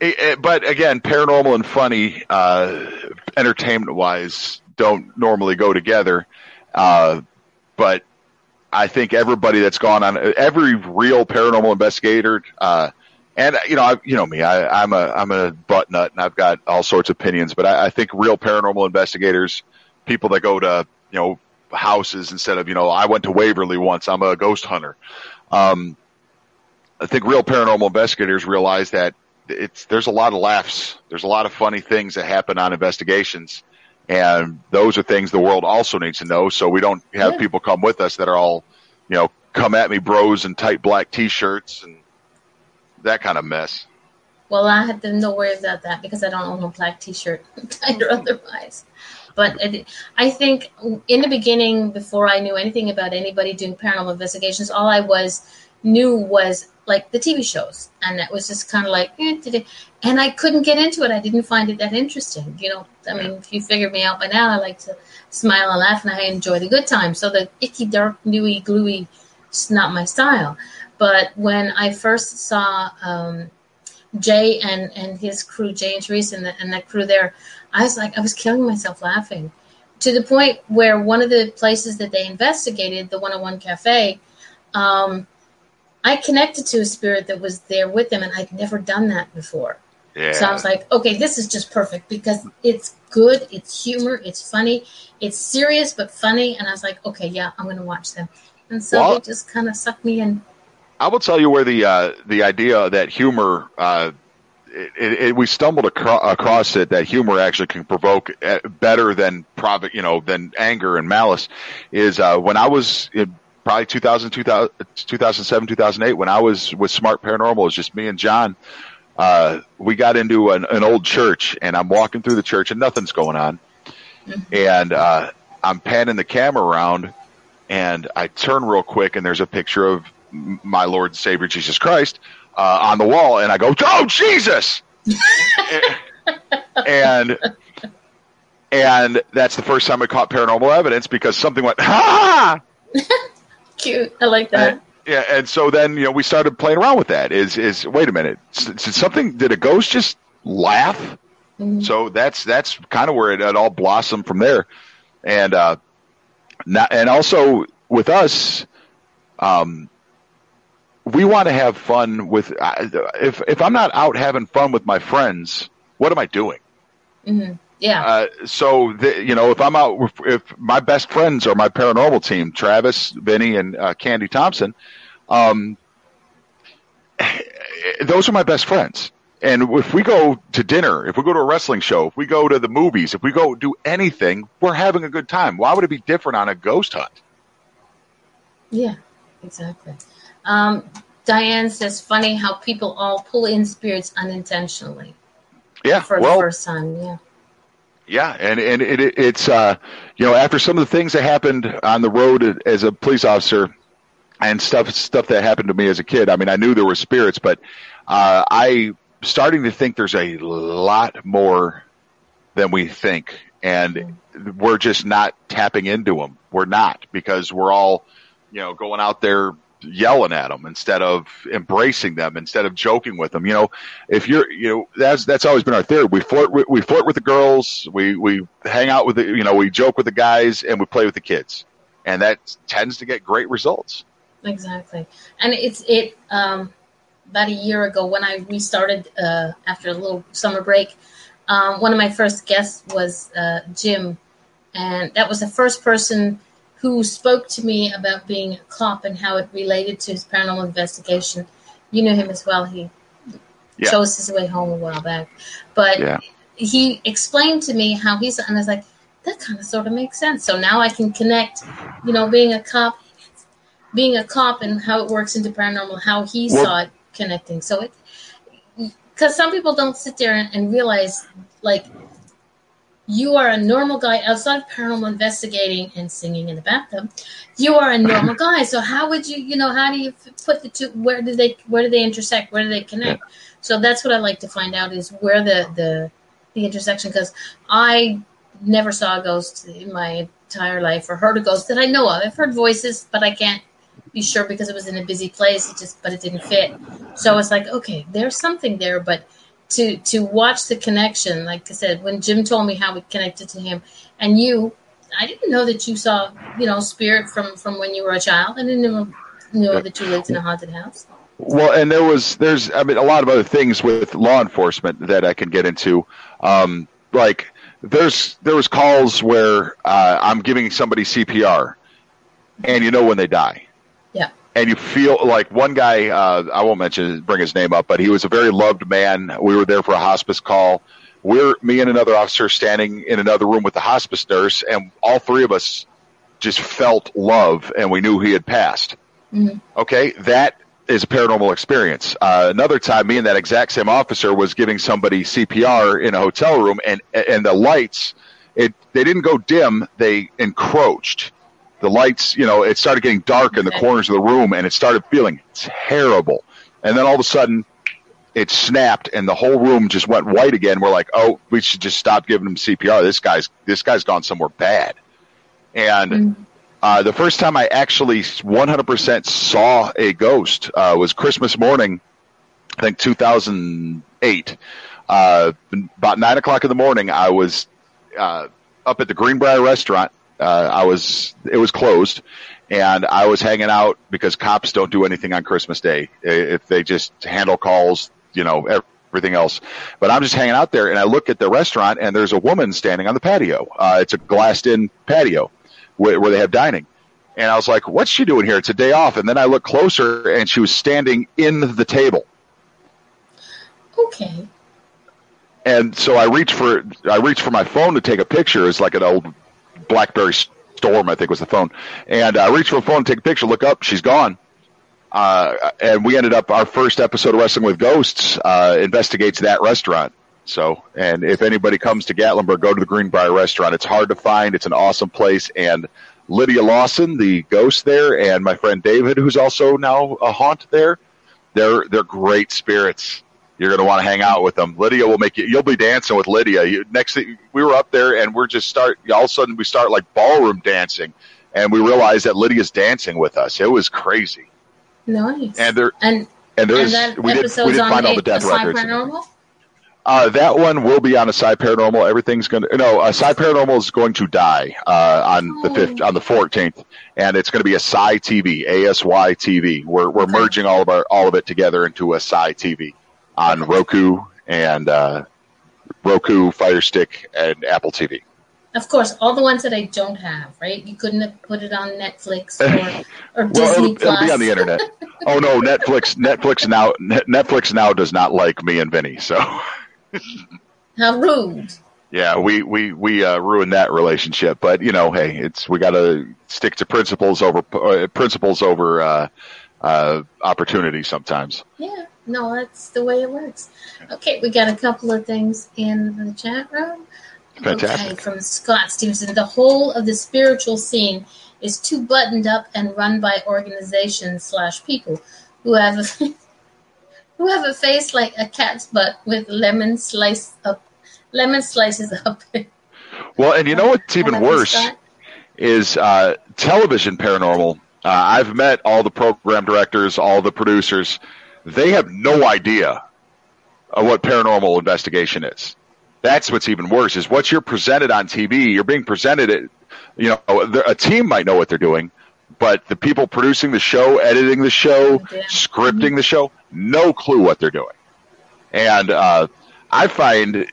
[SPEAKER 2] it, it, but again, paranormal and funny, uh, entertainment wise, don't normally go together. Uh, but I think everybody that's gone on every real paranormal investigator, uh, and you know, I, you know me, I, I'm a I'm a butt nut, and I've got all sorts of opinions. But I, I think real paranormal investigators, people that go to you know houses instead of you know I went to Waverly once, I'm a ghost hunter. Um, I think real paranormal investigators realize that it's there's a lot of laughs, there's a lot of funny things that happen on investigations, and those are things the world also needs to know. So we don't have yeah. people come with us that are all, you know, come at me bros in tight black t-shirts and that kind of mess.
[SPEAKER 1] Well, I have no worries about that because I don't own a black T-shirt, or otherwise. But it, I think in the beginning, before I knew anything about anybody doing paranormal investigations, all I was knew was like the TV shows, and that was just kind of like, eh, and I couldn't get into it. I didn't find it that interesting. You know, I mean, if you figured me out by now, I like to smile and laugh, and I enjoy the good times. So the icky, dark, newy, gluey, it's not my style. But when I first saw um, Jay and, and his crew, Jay and Teresa and, the, and that crew there, I was like, I was killing myself laughing to the point where one of the places that they investigated, the 101 Cafe, um, I connected to a spirit that was there with them, and I'd never done that before. Yeah. So I was like, okay, this is just perfect because it's good, it's humor, it's funny, it's serious but funny. And I was like, okay, yeah, I'm going to watch them. And so well, they just kind of sucked me in.
[SPEAKER 2] I will tell you where the uh, the idea that humor. Uh, it, it, we stumbled acro- across it that humor actually can provoke uh, better than private, you know, than anger and malice. Is uh, when I was probably 2000, 2000, 2007, 2008, when I was with Smart Paranormal, it was just me and John. Uh, we got into an, an, old church, and I'm walking through the church, and nothing's going on. Mm-hmm. And uh, I'm panning the camera around, and I turn real quick, and there's a picture of my Lord and Savior Jesus Christ uh, on the wall, and I go, "Oh Jesus!" and and that's the first time I caught paranormal evidence because something went ha.
[SPEAKER 1] Cute, I like that.
[SPEAKER 2] And, yeah, and so then you know we started playing around with that. Is is wait a minute? Did something? Did a ghost just laugh? Mm-hmm. So that's that's kind of where it, it, all blossomed from there, and uh, not, and also with us, um, we want to have fun with if if I'm not out having fun with my friends, what am I doing?
[SPEAKER 1] Mm-hmm. Yeah.
[SPEAKER 2] Uh, so the, you know, if I'm out, if, if, my best friends are my paranormal team, Travis, Vinny, and uh, Candy Thompson, um, those are my best friends. And if we go to dinner, if we go to a wrestling show, if we go to the movies, if we go do anything, we're having a good time. Why would it be different on a ghost hunt?
[SPEAKER 1] Yeah, exactly. Um, Diane says, funny how people all pull in spirits unintentionally.
[SPEAKER 2] Yeah,
[SPEAKER 1] for
[SPEAKER 2] well,
[SPEAKER 1] the first time. Yeah.
[SPEAKER 2] Yeah, and and it, it, it's uh, you know after some of the things that happened on the road as a police officer, and stuff stuff that happened to me as a kid. I mean, I knew there were spirits, but uh, I starting to think there's a lot more than we think, and we're just not tapping into them. We're not because we're all you know going out there yelling at them instead of embracing them, instead of joking with them. You know, if you're, you know, that's that's always been our theory. We flirt, we, we flirt with the girls, we we hang out with the, you know, we joke with the guys, and we play with the kids, and that tends to get great results.
[SPEAKER 1] Exactly, and it's it. Um, about a year ago, when I restarted uh, after a little summer break, um, one of my first guests was uh, Jim, and that was the first person who spoke to me about being a cop and how it related to his paranormal investigation. You knew him as well. He yeah. chose his way home a while back, but yeah. he explained to me how he's. And I was like, that kind of sort of makes sense. So now I can connect. You know, being a cop, being a cop, and how it works into paranormal. How he well, saw it connecting. So it because some people don't sit there and, and realize like you are a normal guy outside of paranormal investigating and singing in the bathtub. You are a normal guy. So how would you, you know, how do you put the two? Where do they, where do they intersect? Where do they connect? Yeah. So that's what I like to find out is where the the the intersection. Because I never saw a ghost in my entire life or heard a ghost that I know of. I've heard voices, but I can't be sure because it was in a busy place. It just, but it didn't fit. So it's like, okay, there's something there, but to to watch the connection, like I said, when Jim told me how we connected to him, and you, I didn't know that you saw, you know, spirit from from when you were a child. I didn't know, know that you lived in a haunted house.
[SPEAKER 2] Well, and there was there's I mean a lot of other things with law enforcement that I can get into, um, like there's there was calls where uh, I'm giving somebody CPR, and you know when they die. And you feel like one guy, uh, I won't mention bring his name up, but he was a very loved man. We were there for a hospice call. We're me and another officer standing in another room with the hospice nurse, and all three of us just felt love, and we knew he had passed. Mm-hmm. Okay, that is a paranormal experience. Uh, another time, me and that exact same officer was giving somebody CPR in a hotel room, and and the lights, it they didn't go dim, they encroached. The lights, you know, it started getting dark in the corners of the room, and it started feeling terrible. And then all of a sudden, it snapped, and the whole room just went white again. We're like, oh, we should just stop giving him CPR. This guy's this guy's gone somewhere bad. And mm-hmm uh, the first time I actually 100% saw a ghost uh, was Christmas morning, I think 2008. Uh, about nine o'clock in the morning, I was uh, up at the Greenbrier restaurant. Uh, I was it was closed, and I was hanging out because cops don't do anything on Christmas Day. If they just handle calls, you know, everything else. But I'm just hanging out there, and I look at the restaurant, and there's a woman standing on the patio. Uh, it's a glassed-in patio where, where they have dining. And I was like, what's she doing here? It's a day off. And then I look closer and she was standing in the table.
[SPEAKER 1] Okay.
[SPEAKER 2] And so I reached for I reached for my phone to take a picture. It's like an old BlackBerry Storm, I think was the phone. And I reached for a phone take a picture. Look up, she's gone. Uh, and we ended up our first episode of Wrestling with Ghosts uh, investigates that restaurant. So, and if anybody comes to Gatlinburg, go to the Greenbrier restaurant. It's hard to find. It's an awesome place. And Lydia Lawson, the ghost there, and my friend David, who's also now a haunt there, they're, they're great spirits. You're going to want to hang out with them. Lydia will make you, you'll be dancing with Lydia. You, next thing, we were up there and we're just start, all of a sudden we start like ballroom dancing and we realized that Lydia's dancing with us. It was crazy.
[SPEAKER 1] Nice.
[SPEAKER 2] And there,
[SPEAKER 1] and,
[SPEAKER 2] and there's,
[SPEAKER 1] and
[SPEAKER 2] we did, we did find all the death records. Paranormal? Uh, that one will be on a side Paranormal. Everything's going to no. A side Paranormal is going to die uh, on oh. the fifth, on the fourteenth, and it's going to be Asai TV, ASY TV. We're we're merging all of our all of it together into Asai TV on Roku and uh, Roku Fire Stick and Apple TV.
[SPEAKER 1] Of course, all the ones that I don't have, right? You couldn't have put it on Netflix or, or well, Disney
[SPEAKER 2] it'll, Plus. It'll be on the internet. oh no, Netflix! Netflix now Netflix now does not like me and Vinny, so.
[SPEAKER 1] How rude.
[SPEAKER 2] Yeah, we we we uh, ruined that relationship, but you know, hey, it's we got to stick to principles over uh, principles over uh, uh, opportunity sometimes.
[SPEAKER 1] Yeah, no, that's the way it works. Okay, we got a couple of things in the chat room.
[SPEAKER 2] Fantastic.
[SPEAKER 1] Okay, from Scott Stevenson, the whole of the spiritual scene is too buttoned up and run by organizations slash people who have who have a face like a cat's butt with lemon slice up, lemon slices up.
[SPEAKER 2] well, and you know what's even worse is uh, television paranormal. Uh, I've met all the program directors, all the producers. They have no idea of what paranormal investigation is. That's what's even worse is what you're presented on TV. You're being presented it. You know, a team might know what they're doing, but the people producing the show, editing the show, scripting the show, no clue what they're doing. And uh, I find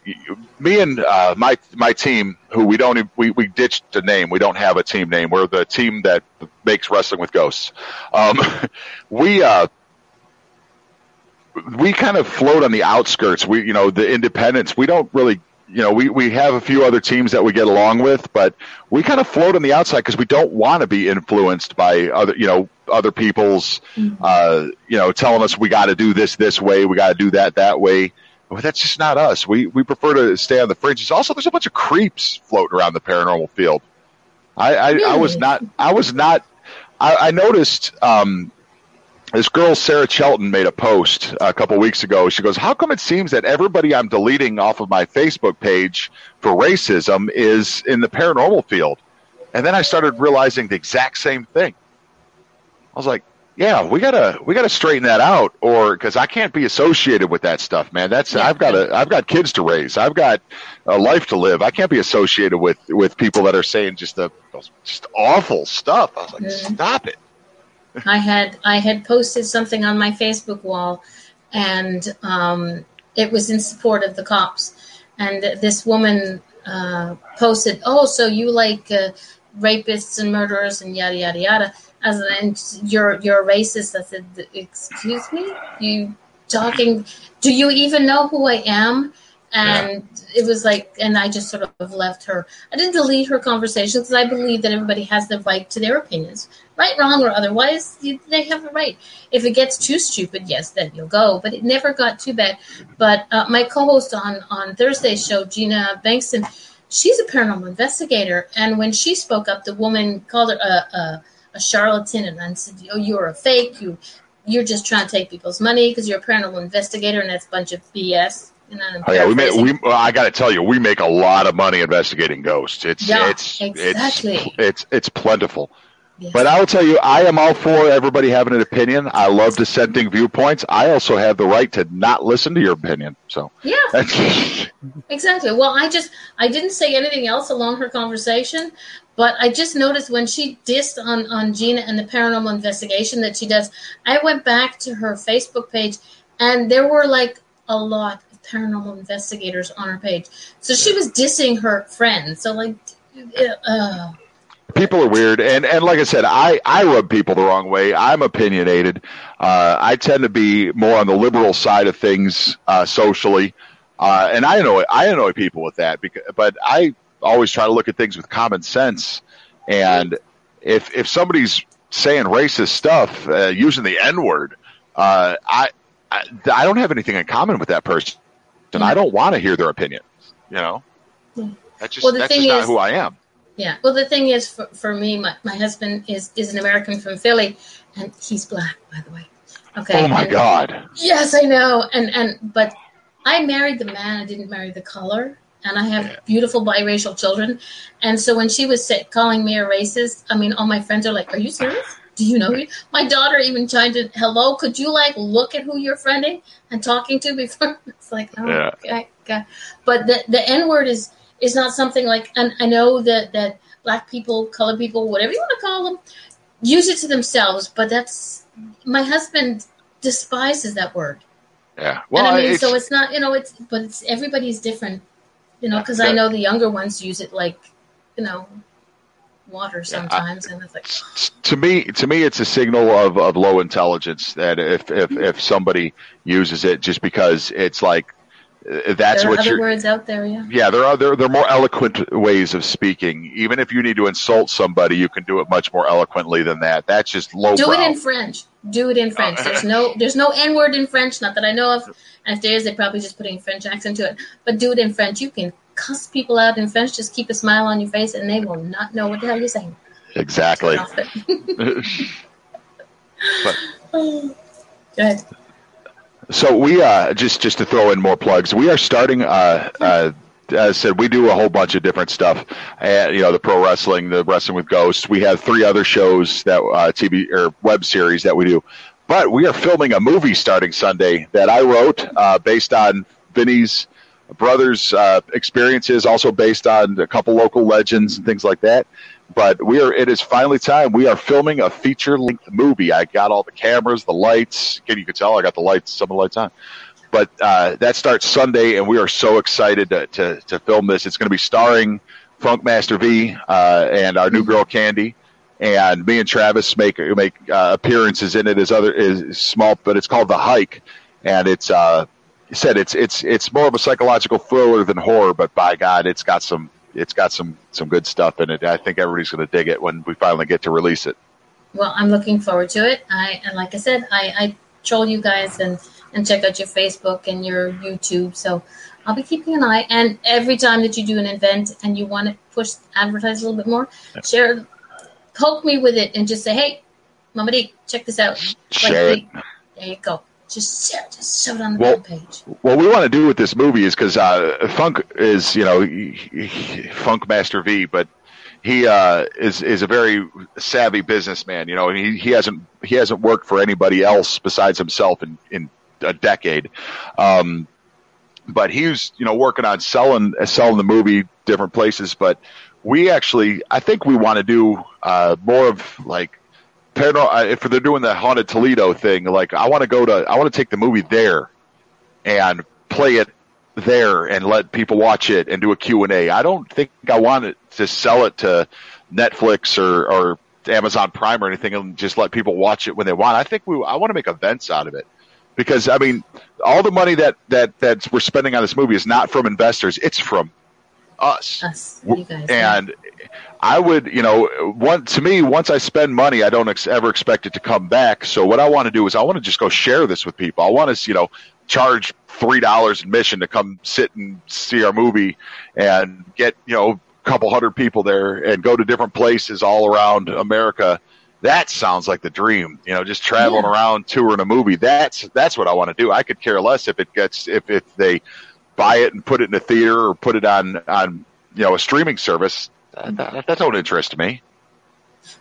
[SPEAKER 2] me and uh, my my team, who we don't we we ditched the name. We don't have a team name. We're the team that makes wrestling with ghosts. Um, we uh, we kind of float on the outskirts. We you know the independents. We don't really you know, we, we have a few other teams that we get along with, but we kind of float on the outside because we don't want to be influenced by other, you know, other people's, mm-hmm. uh, you know, telling us we got to do this this way, we got to do that that way. But that's just not us. We we prefer to stay on the fringes. Also, there's a bunch of creeps floating around the paranormal field. I I, really? I was not I was not I, I noticed um, this girl Sarah Chelton made a post a couple weeks ago. She goes, "How come it seems that everybody I'm deleting off of my Facebook page for racism is in the paranormal field?" And then I started realizing the exact same thing. I was like, yeah, we gotta we gotta straighten that out, or because I can't be associated with that stuff, man. That's yeah. I've got a I've got kids to raise, I've got a life to live. I can't be associated with with people that are saying just the just awful stuff. I was like, mm-hmm. stop it.
[SPEAKER 1] I had I had posted something on my Facebook wall, and um, it was in support of the cops. And this woman uh, posted, "Oh, so you like uh, rapists and murderers and yada yada yada." As and you're you're a racist. I said, "Excuse me, you talking? Do you even know who I am?" and yeah. it was like and i just sort of left her i didn't delete her conversation because i believe that everybody has the right to their opinions right wrong or otherwise they have a right if it gets too stupid yes then you'll go but it never got too bad but uh, my co-host on on thursday's show gina bankston she's a paranormal investigator and when she spoke up the woman called her a, a, a charlatan and said oh you're a fake you you're just trying to take people's money because you're a paranormal investigator and that's a bunch of bs
[SPEAKER 2] oh, yeah, we make we. Well, I got to tell you, we make a lot of money investigating ghosts. It's yeah, it's exactly. it's it's it's plentiful. But I will tell you, I am all for everybody having an opinion. I love dissenting viewpoints. I also have the right to not listen to your opinion. So
[SPEAKER 1] yeah, exactly. Well, I just I didn't say anything else along her conversation, but I just noticed when she dissed on on Gina and the paranormal investigation that she does. I went back to her Facebook page, and there were like a lot of paranormal investigators on her page. So she was dissing her friends. So like, uh,
[SPEAKER 2] people are weird, and and like I said, I I rub people the wrong way. I'm opinionated. Uh, I tend to be more on the liberal side of things uh, socially, uh, and I annoy I annoy people with that. Because, but I always try to look at things with common sense. And if if somebody's saying racist stuff uh, using the N word, uh, I, I I don't have anything in common with that person and I don't want to hear their opinion. You know, that's just well, that's just is, not who I am.
[SPEAKER 1] Yeah. Well, the thing is, for, for me, my, my husband is is an American from Philly, and he's black, by the way.
[SPEAKER 2] Okay. Oh my
[SPEAKER 1] and,
[SPEAKER 2] God.
[SPEAKER 1] Yes, I know. And and but I married the man. I didn't marry the color. And I have yeah. beautiful biracial children. And so when she was calling me a racist, I mean, all my friends are like, "Are you serious?" do you know me? My daughter even tried to, hello, could you like look at who you're friending and talking to before? It's like, oh, yeah. okay, okay. But the, the N word is, is not something like, and I know that, that black people, colored people, whatever you want to call them, use it to themselves, but that's, my husband despises that word.
[SPEAKER 2] Yeah.
[SPEAKER 1] Well, and I mean, it's, so it's not, you know, it's, but it's, everybody's different, you know, because I know the younger ones use it like, you know, water sometimes, yeah, I, and it's like.
[SPEAKER 2] To me, to me, it's a signal of, of low intelligence that if, if mm-hmm. if somebody uses it just because it's like Uh, that's
[SPEAKER 1] there
[SPEAKER 2] what
[SPEAKER 1] other words out there, yeah.
[SPEAKER 2] Yeah, there are there, there are more eloquent ways of speaking. Even if you need to insult somebody, you can do it much more eloquently than that. That's just low.
[SPEAKER 1] Do it in French. Do it in French. there's no there's no N word in French, not that I know of. And if there is, they're probably just putting French accent to it. But do it in French. You can cuss people out in French, just keep a smile on your face, and they will not know what the hell you're saying.
[SPEAKER 2] Exactly.
[SPEAKER 1] but, Good.
[SPEAKER 2] So we uh, just just to throw in more plugs, we are starting. Uh, uh, as I said, we do a whole bunch of different stuff. Uh, you know, the pro wrestling, the wrestling with ghosts. We have three other shows that uh, TV or web series that we do. But we are filming a movie starting Sunday that I wrote uh, based on Vinny's brother's uh, experiences, also based on a couple local legends and things like that. But we are. It is finally time. We are filming a feature length movie. I got all the cameras, the lights. Again, you can tell I got the lights, some of the lights on. But uh, that starts Sunday, and we are so excited to to, to film this. It's going to be starring Funkmaster V uh, and our new girl Candy and me and Travis make make uh, appearances in it as other is small, but it's called The Hike, and it's uh, said it's it's it's more of a psychological thriller than horror, but by God, it's got some it's got some some good stuff in it. I think everybody's going to dig it when we finally get to release it.
[SPEAKER 1] Well, I'm looking forward to it. I and like I said, I, I troll you guys and and check out your Facebook and your YouTube. So I'll be keeping an eye. And every time that you do an event and you want to push advertise a little bit more, share, poke me with it and just say, hey, Mama D, check this out.
[SPEAKER 2] Share like,
[SPEAKER 1] it. There you go just just show it on the well, page.
[SPEAKER 2] What we want to do with this movie is because uh, Funk is you know Funk Master V, but he uh, is is a very savvy businessman. You know, he he hasn't he hasn't worked for anybody else besides himself in in a decade. Um, but he was you know working on selling selling the movie different places. But we actually, I think we want to do uh, more of like paranormal. Uh, if they're doing the haunted Toledo thing, like I want to go to I want to take the movie there and play it there and let people watch it and do a Q&A. I don't think I want it to sell it to Netflix or, or Amazon Prime or anything and just let people watch it when they want. I think we, I want to make events out of it because I mean, all the money that, that, that we're spending on this movie is not from investors. It's from us.
[SPEAKER 1] Us, guys,
[SPEAKER 2] and yeah. I would, you know, one to me, once I spend money, I don't ex- ever expect it to come back. So what I want to do is I want to just go share this with people. I want to, you know, charge three dollars admission to come sit and see our movie and get you know a couple hundred people there and go to different places all around America. That sounds like the dream, you know, just traveling yeah. around touring a movie. That's that's what I want to do. I could care less if it gets if if they buy it and put it in a theater or put it on on you know a streaming service. That, that, that don't interest me.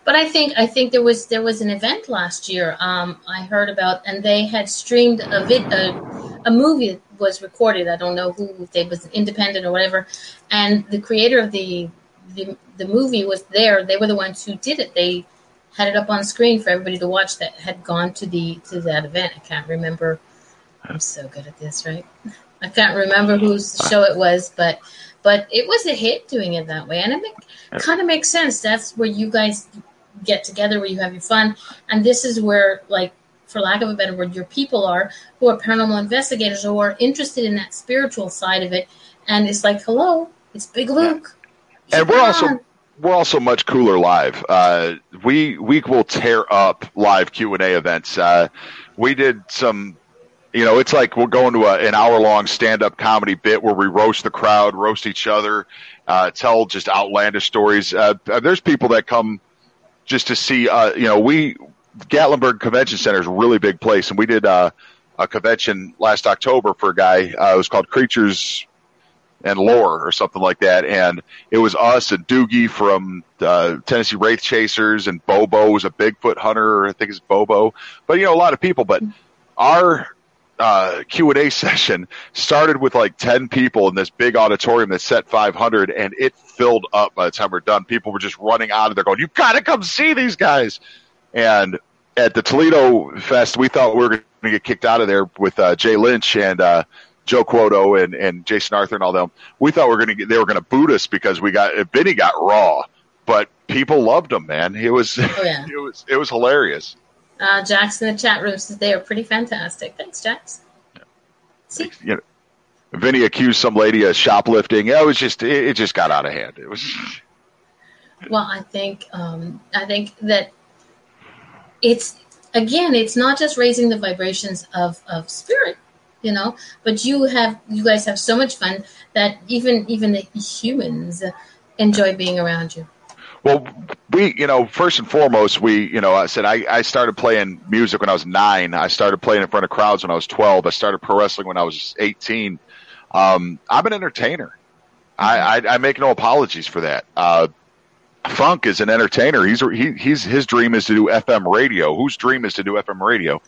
[SPEAKER 1] But I think I think there was there was an event last year. Um, I heard about, and they had streamed a vid a, a movie that was recorded. I don't know who if they was independent or whatever, and the creator of the, the the movie was there. They were the ones who did it. They had it up on screen for everybody to watch that had gone to the to that event. I can't remember. I'm so good at this, right? I can't remember whose show it was, but but it was a hit doing it that way, and it make, kind of makes sense. That's where you guys get together, where you have your fun, and this is where, like, for lack of a better word, your people are who are paranormal investigators who are interested in that spiritual side of it, and it's like, hello, it's Big Luke,
[SPEAKER 2] yeah. and we're also we're also much cooler live. Uh, we we will tear up live Q and A events. Uh, we did some you know, it's like we're going to a, an hour long stand up comedy bit where we roast the crowd, roast each other, uh, tell just outlandish stories. Uh, there's people that come just to see, uh, you know, we, Gatlinburg Convention Center is a really big place, and we did uh, a convention last October for a guy. Uh, it was called Creatures and Lore or something like that, and it was us and Doogie from uh, Tennessee Wraith Chasers, and Bobo was a Bigfoot hunter. I think it's Bobo, but you know, a lot of people. But our uh, Q&A session started with like 10 people in this big auditorium that set 500 and it filled up by the time we're done. People were just running out of there going, you gotta come see these guys. And at the Toledo Fest, we thought we were going to get kicked out of there with uh, Jay Lynch and uh, Joe Quoto and, and Jason Arthur and all them. We thought we were going to they were going to boot us because we got Vinny got raw, but people loved him, man. It was oh, yeah. it was it was hilarious.
[SPEAKER 1] Uh, Jax in the chat room says they are pretty fantastic. Thanks, Jax.
[SPEAKER 2] See? You know, Vinny accused some lady of shoplifting. It was just it, it just got out of hand. It was.
[SPEAKER 1] Well, I think um, I think that it's again, it's not just raising the vibrations of of spirit, you know, but you have you guys have so much fun that even even the humans enjoy being around you.
[SPEAKER 2] Well, we, you know, first and foremost, we, you know, I said I, I started playing music when I was nine. I started playing in front of crowds when I was 12. I started pro wrestling when I was 18. Um, I'm an entertainer. I, I, I, make no apologies for that. Uh, Funk is an entertainer. He's, he, he's, his dream is to do FM radio. Whose dream is to do FM radio?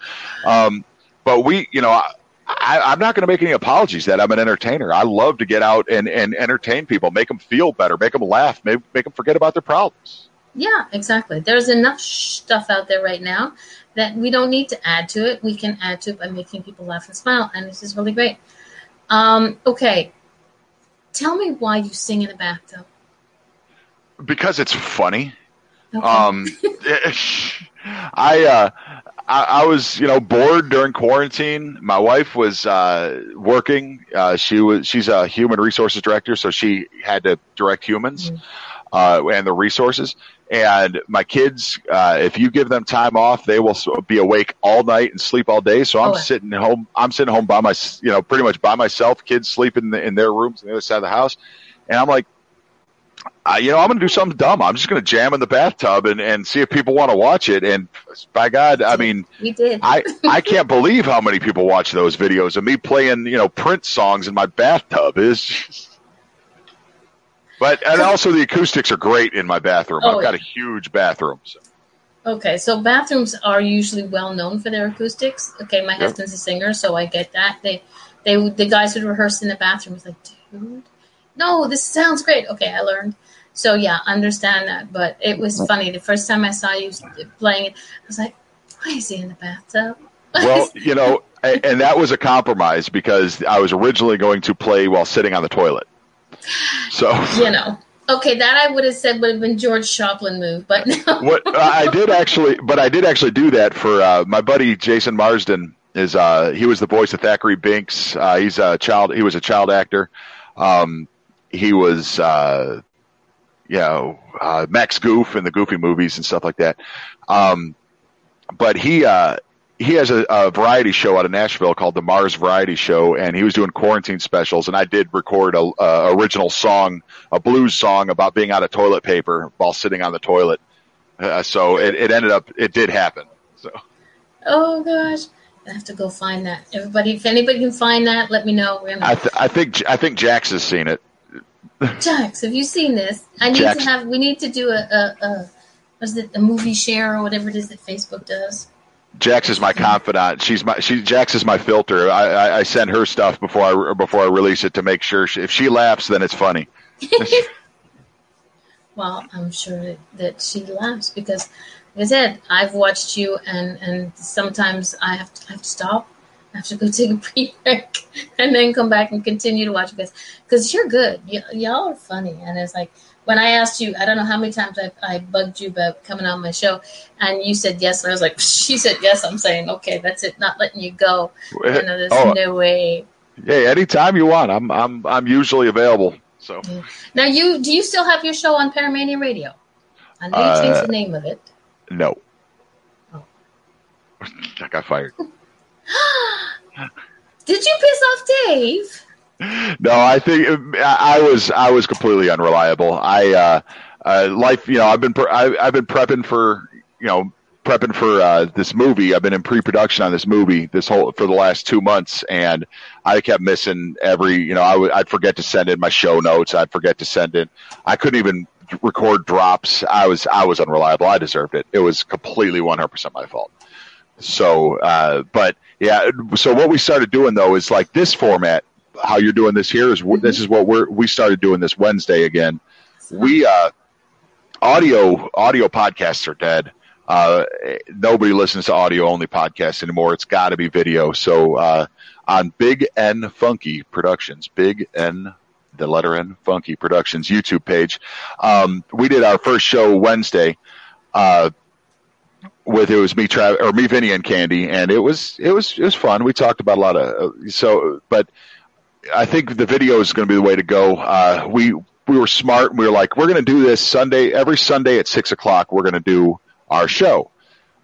[SPEAKER 2] Um, but we, you know, I, am not going to make any apologies that I'm an entertainer. I love to get out and, and entertain people, make them feel better, make them laugh, make, make them forget about their problems.
[SPEAKER 1] Yeah, exactly. There's enough stuff out there right now that we don't need to add to it. We can add to it by making people laugh and smile, and this is really great. Um, okay, tell me why you sing in a bathtub.
[SPEAKER 2] Because it's funny. Okay. Um, I uh, I, I, was, you know, bored during quarantine. My wife was uh, working. Uh, she was she's a human resources director, so she had to direct humans mm-hmm. uh, and the resources. And my kids, uh, if you give them time off, they will be awake all night and sleep all day. So I'm oh. sitting home. I'm sitting home by my, you know, pretty much by myself. Kids sleep in, the, in their rooms on the other side of the house, and I'm like, uh, you know, I'm going to do something dumb. I'm just going to jam in the bathtub and, and see if people want to watch it. And by God, I mean,
[SPEAKER 1] we did.
[SPEAKER 2] I, I can't believe how many people watch those videos of me playing, you know, Prince songs in my bathtub is. But and also the acoustics are great in my bathroom.
[SPEAKER 1] Oh,
[SPEAKER 2] I've got a huge bathroom. So.
[SPEAKER 1] Okay, so bathrooms are usually well known for their acoustics. Okay, my
[SPEAKER 2] Yep.
[SPEAKER 1] husband's a singer, so I get that. They, they, the guys would rehearse in the bathroom. It's like, dude, no, this sounds great. Okay, I learned. So yeah, understand that. But it was funny the first time I saw you playing it. I was like, why is he in the bathtub?
[SPEAKER 2] Well, you know, and that was a compromise because I was originally going to play while sitting on the toilet. So
[SPEAKER 1] you know. Okay, that I would have said would have been George Joplin move, but no.
[SPEAKER 2] what I did actually, but I did actually do that for uh, my buddy Jason Marsden. Is uh, he was the voice of Thackery Binx? Uh, he's a child. He was a child actor. Um, he was, uh, you know, uh, Max Goof and the Goofy movies and stuff like that. Um, but he uh, he has a, a variety show out of Nashville called the Mars Variety Show, and he was doing quarantine specials. And I did record a, a original song, a blues song about being out of toilet paper while sitting on the toilet. Uh, so it, it ended up, it did happen. So
[SPEAKER 1] Oh gosh, I have to go find that. Everybody, if anybody can find that, let me know.
[SPEAKER 2] I, th- I think I think Jax has seen it.
[SPEAKER 1] Jax, have you seen this? I need
[SPEAKER 2] Jax.
[SPEAKER 1] to have. We need to do a, a, a was it a movie share or whatever it is that Facebook does.
[SPEAKER 2] Jax is my confidant. She's my she. Jax is my filter. I, I, I send her stuff before I before I release it to make sure she, if she laughs, then it's funny.
[SPEAKER 1] Well, I'm sure that, she laughs because, like I said, I've watched you, and and sometimes I have to, I have to stop. I have to go take a break and then come back and continue to watch because because you're good. Y- y'all are funny, and it's like when I asked you, I don't know how many times I, I bugged you about coming on my show, and you said yes, and I was like, she said yes. I'm saying okay, that's it, not letting you go. You know, there's
[SPEAKER 2] Oh,
[SPEAKER 1] no way.
[SPEAKER 2] hey, anytime you want, I'm I'm I'm usually available. So
[SPEAKER 1] Now, you do you still have your show on Paramania Radio? I know you
[SPEAKER 2] Uh,
[SPEAKER 1] changed the name of it.
[SPEAKER 2] no,
[SPEAKER 1] Oh.
[SPEAKER 2] I got fired.
[SPEAKER 1] Did you piss off Dave?
[SPEAKER 2] No, I think I was I was completely unreliable. I uh, uh, life, you know, I've been pre- I, I've been prepping for you know prepping for uh, this movie. I've been in pre-production on this movie this whole for the last two months, and I kept missing every. You know, I would I'd forget to send in my show notes. I'd forget to send in. I couldn't even record drops. I was I was unreliable. I deserved it. It was completely one hundred percent my fault. So, uh, but yeah. So what we started doing though is like this format. How you're doing this here is this is what we're we started doing this Wednesday again. We uh, audio audio podcasts are dead. Uh, nobody listens to audio only podcasts anymore. It's got to be video. So uh, on Big N Funky Productions, Big N the letter N Funky Productions YouTube page, um, we did our first show Wednesday. Uh, with it was me, Trav, or me, Vinny, and Candy, and it was it was it was fun. We talked about a lot of so, but I think the video is going to be the way to go. Uh, we we were smart. And we were like, we're going to do this Sunday every Sunday at six o'clock. We're going to do our show,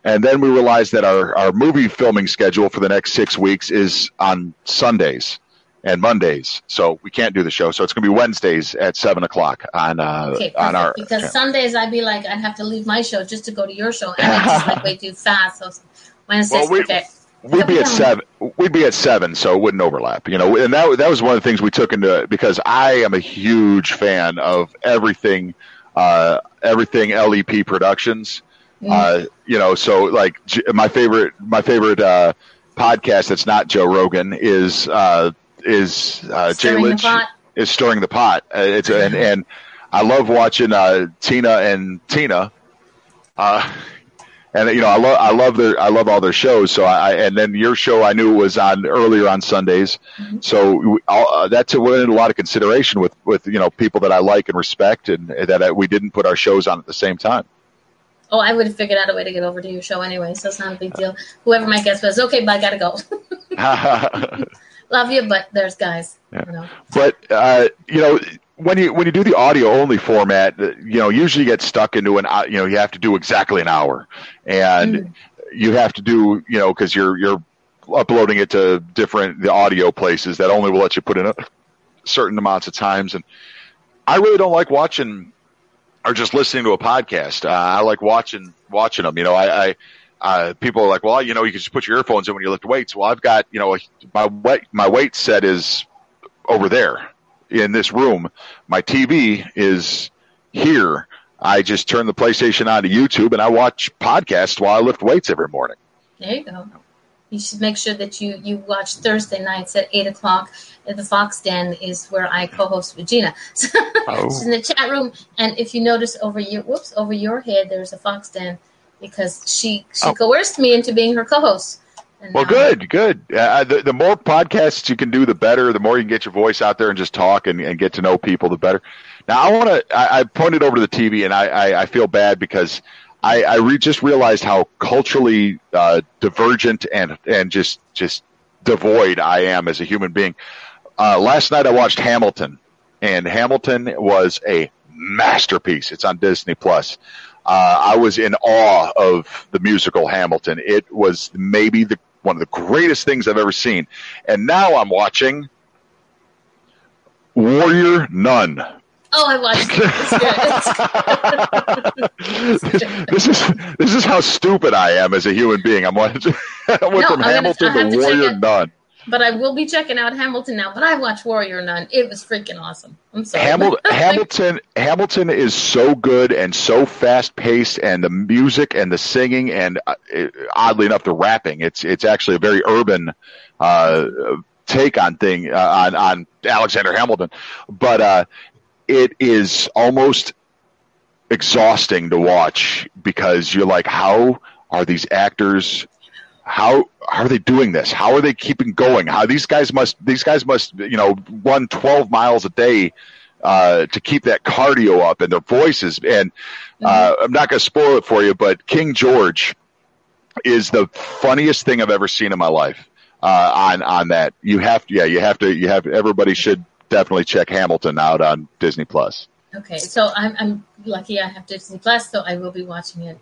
[SPEAKER 2] and then we realized that our our movie filming schedule for the next six weeks is on Sundays and Mondays, so we can't do the show. So it's going to be Wednesdays at seven o'clock on uh,
[SPEAKER 1] Okay,
[SPEAKER 2] on our
[SPEAKER 1] because Sundays I'd be like, I'd have to leave my show just to go to your show, and it's just like way too fast. So Wednesdays,
[SPEAKER 2] Well, we-
[SPEAKER 1] okay.
[SPEAKER 2] We'd be at seven. We'd be at seven, so it wouldn't overlap. You know, and that that was one of the things we took into because I am a huge fan of everything, uh, everything LEP Productions.
[SPEAKER 1] Mm.
[SPEAKER 2] Uh, you know, so like my favorite, my favorite uh, podcast that's not Joe Rogan is uh, is uh, Jay Lynch is stirring the pot. Uh, it's and and I love watching uh, Tina and Tina. Uh, and you know, I love I love their I love all their shows. So I and then your show I knew was on earlier on Sundays.
[SPEAKER 1] Mhm.
[SPEAKER 2] So we, uh, that took in a lot of consideration with with you know people that I like and respect, and that uh, we didn't put our shows on at the same time.
[SPEAKER 1] Oh, I would have figured out a way to get over to your show anyway, so it's not a big deal. Whoever my guest was, okay, but I gotta go. Love you, but there's guys.
[SPEAKER 2] Yeah.
[SPEAKER 1] You know.
[SPEAKER 2] but uh, you know when you when you do the audio only format uh, you know usually you get stuck into an you know you have to do exactly an hour and
[SPEAKER 1] Mm.
[SPEAKER 2] you have to do you know because you're you're uploading it to different the audio places that only will let you put in a certain amounts of times and i really don't like watching or just listening to a podcast uh, i like watching watching them you know i, I uh, people are like, well, you know, you can just put your earphones in when you lift weights. Well, I've got, you know, my weight, my weight set is over there. in this room. My TV is here. I just turn the PlayStation on to YouTube and I watch podcasts while I lift weights every morning.
[SPEAKER 1] There you go. You should make sure that you you watch Thursday nights at eight o'clock. At the Fox Den is where I co-host with Gina. So
[SPEAKER 2] Oh.
[SPEAKER 1] she's in the chat room, and if you notice over your whoops over your head, there's a Fox Den because she she
[SPEAKER 2] Oh.
[SPEAKER 1] coerced me into being her co-host.
[SPEAKER 2] Well, good, good. Uh, the, the more podcasts you can do, the better. The more you can get your voice out there and just talk and, and get to know people, the better. Now, I want to. I, I pointed over to the TV, and I, I, I feel bad because I, I re- just realized how culturally uh, divergent and and just just devoid I am as a human being. Uh, last night, I watched Hamilton, and Hamilton was a masterpiece. It's on Disney Plus. Uh, I was in awe of the musical Hamilton. It was maybe the one of the greatest things I've ever seen. And now I'm watching Warrior Nun.
[SPEAKER 1] Oh, I watched it. It's good. It's good.
[SPEAKER 2] this is this is how stupid I am as a human being. I'm watching I went
[SPEAKER 1] No,
[SPEAKER 2] from
[SPEAKER 1] I'm
[SPEAKER 2] Hamilton to
[SPEAKER 1] to
[SPEAKER 2] Warrior. Nun.
[SPEAKER 1] But I will be checking out Hamilton now. But I watched Warrior Nun. It was freaking awesome. I'm sorry.
[SPEAKER 2] Hamilton, Hamilton, Hamilton is so good and so fast paced, and the music and the singing, and uh, oddly enough, the rapping. It's it's actually a very urban uh, take on thing uh, on on Alexander Hamilton, but uh, it is almost exhausting to watch because you're like, how are these actors? How, how are they doing this? How are they keeping going? How these guys must these guys must you know run 12 miles a day uh, to keep that cardio up and their voices. And uh, I'm not going to spoil it for you, but King George is the funniest thing I've ever seen in my life. Uh, on on that, you have to yeah, you have to you have everybody should definitely check Hamilton out on Disney Plus.
[SPEAKER 1] Okay, so I'm, I'm lucky I have Disney Plus, so I will be watching it.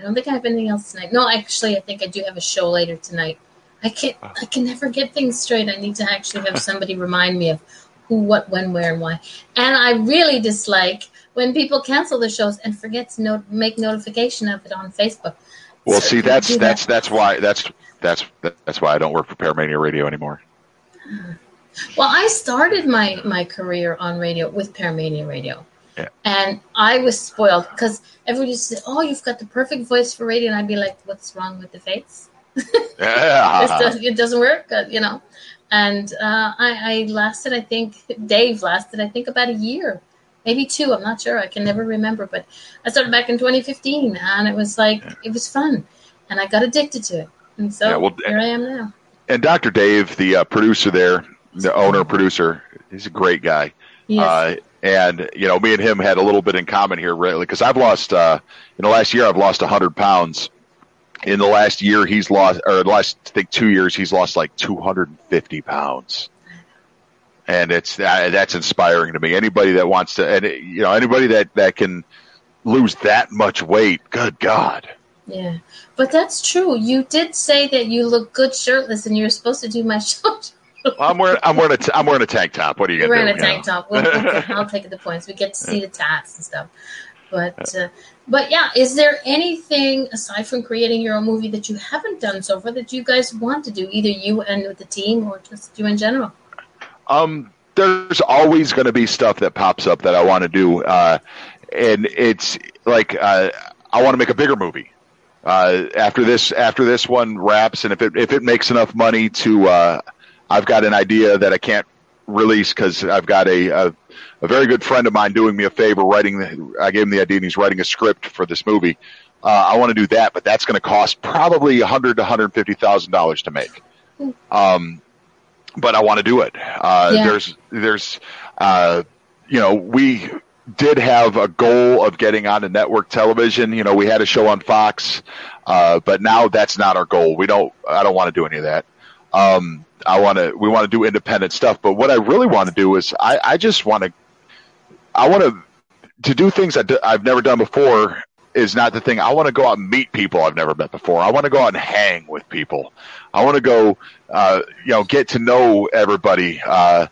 [SPEAKER 1] I don't think I have anything else tonight. No, actually, I think I do have a show later tonight. I can not I can never get things straight. I need to actually have somebody remind me of who, what, when, where, and why. And I really dislike when people cancel the shows and forget to not- make notification of it on Facebook.
[SPEAKER 2] Well,
[SPEAKER 1] So
[SPEAKER 2] see, that's
[SPEAKER 1] that.
[SPEAKER 2] that's that's why that's that's that's why I don't work for Paramania Radio anymore.
[SPEAKER 1] Well, I started my my career on radio with Paramania Radio.
[SPEAKER 2] Yeah.
[SPEAKER 1] And I was spoiled because everybody said, "Oh, you've got the perfect voice for radio," and I'd be like, "What's wrong with the face?
[SPEAKER 2] Yeah.
[SPEAKER 1] does, it doesn't work," uh, you know. And uh, I, I lasted, I think, Dave lasted, I think, about a year, maybe two. I'm not sure. I can never remember. But I started back in 2015, and it was like it was fun, and I got addicted to it. And so
[SPEAKER 2] Yeah, well,
[SPEAKER 1] here I am now.
[SPEAKER 2] And Dr. Dave, the uh, producer there, the owner producer, he's a great guy.
[SPEAKER 1] Yes.
[SPEAKER 2] Uh, and you know, me and him had a little bit in common here, really, because I've lost uh, in the last year, I've lost hundred pounds. In the last year, he's lost, or the last I think two years, he's lost like two hundred and fifty pounds. And it's uh, that's inspiring to me. Anybody that wants to, and you know, anybody that that can lose that much weight, good God.
[SPEAKER 1] Yeah, but that's true. You did say that you look good shirtless, and you were supposed to do my show.
[SPEAKER 2] I'm wearing I'm wearing a t- I'm wearing a tank top. What are you gonna
[SPEAKER 1] wearing a tank top. Well, okay, I'll take the points. We get to see the tats and stuff. But uh, but yeah, is there anything aside from creating your own movie that you haven't done so far that you guys want to do, either you and with the team or just you in general?
[SPEAKER 2] Um, there's always going to be stuff that pops up that I want to do, uh, and it's like uh, I want to make a bigger movie. Uh, after this, after this one wraps, and if it if it makes enough money to, uh, I've got an idea that I can't release because I've got a, a a very good friend of mine doing me a favor writing. The, I gave him the idea, and he's writing a script for this movie. Uh, I want to do that, but that's going to cost probably a hundred to hundred fifty thousand dollars to make. Um, but I want to do it. Uh,
[SPEAKER 1] Yeah.
[SPEAKER 2] There's, there's, uh, you know, we did have a goal of getting onto network television. You know, we had a show on Fox, uh, but now that's not our goal. We don't. I don't want to do any of that. Um, I want to. We want to do independent stuff. But what I really want to do is, I, I just want to. I want to to do things that I've never done before. Is not the thing. I want to go out and meet people I've never met before. I want to go out and hang with people. I want to go, uh, you know, get to know everybody uh,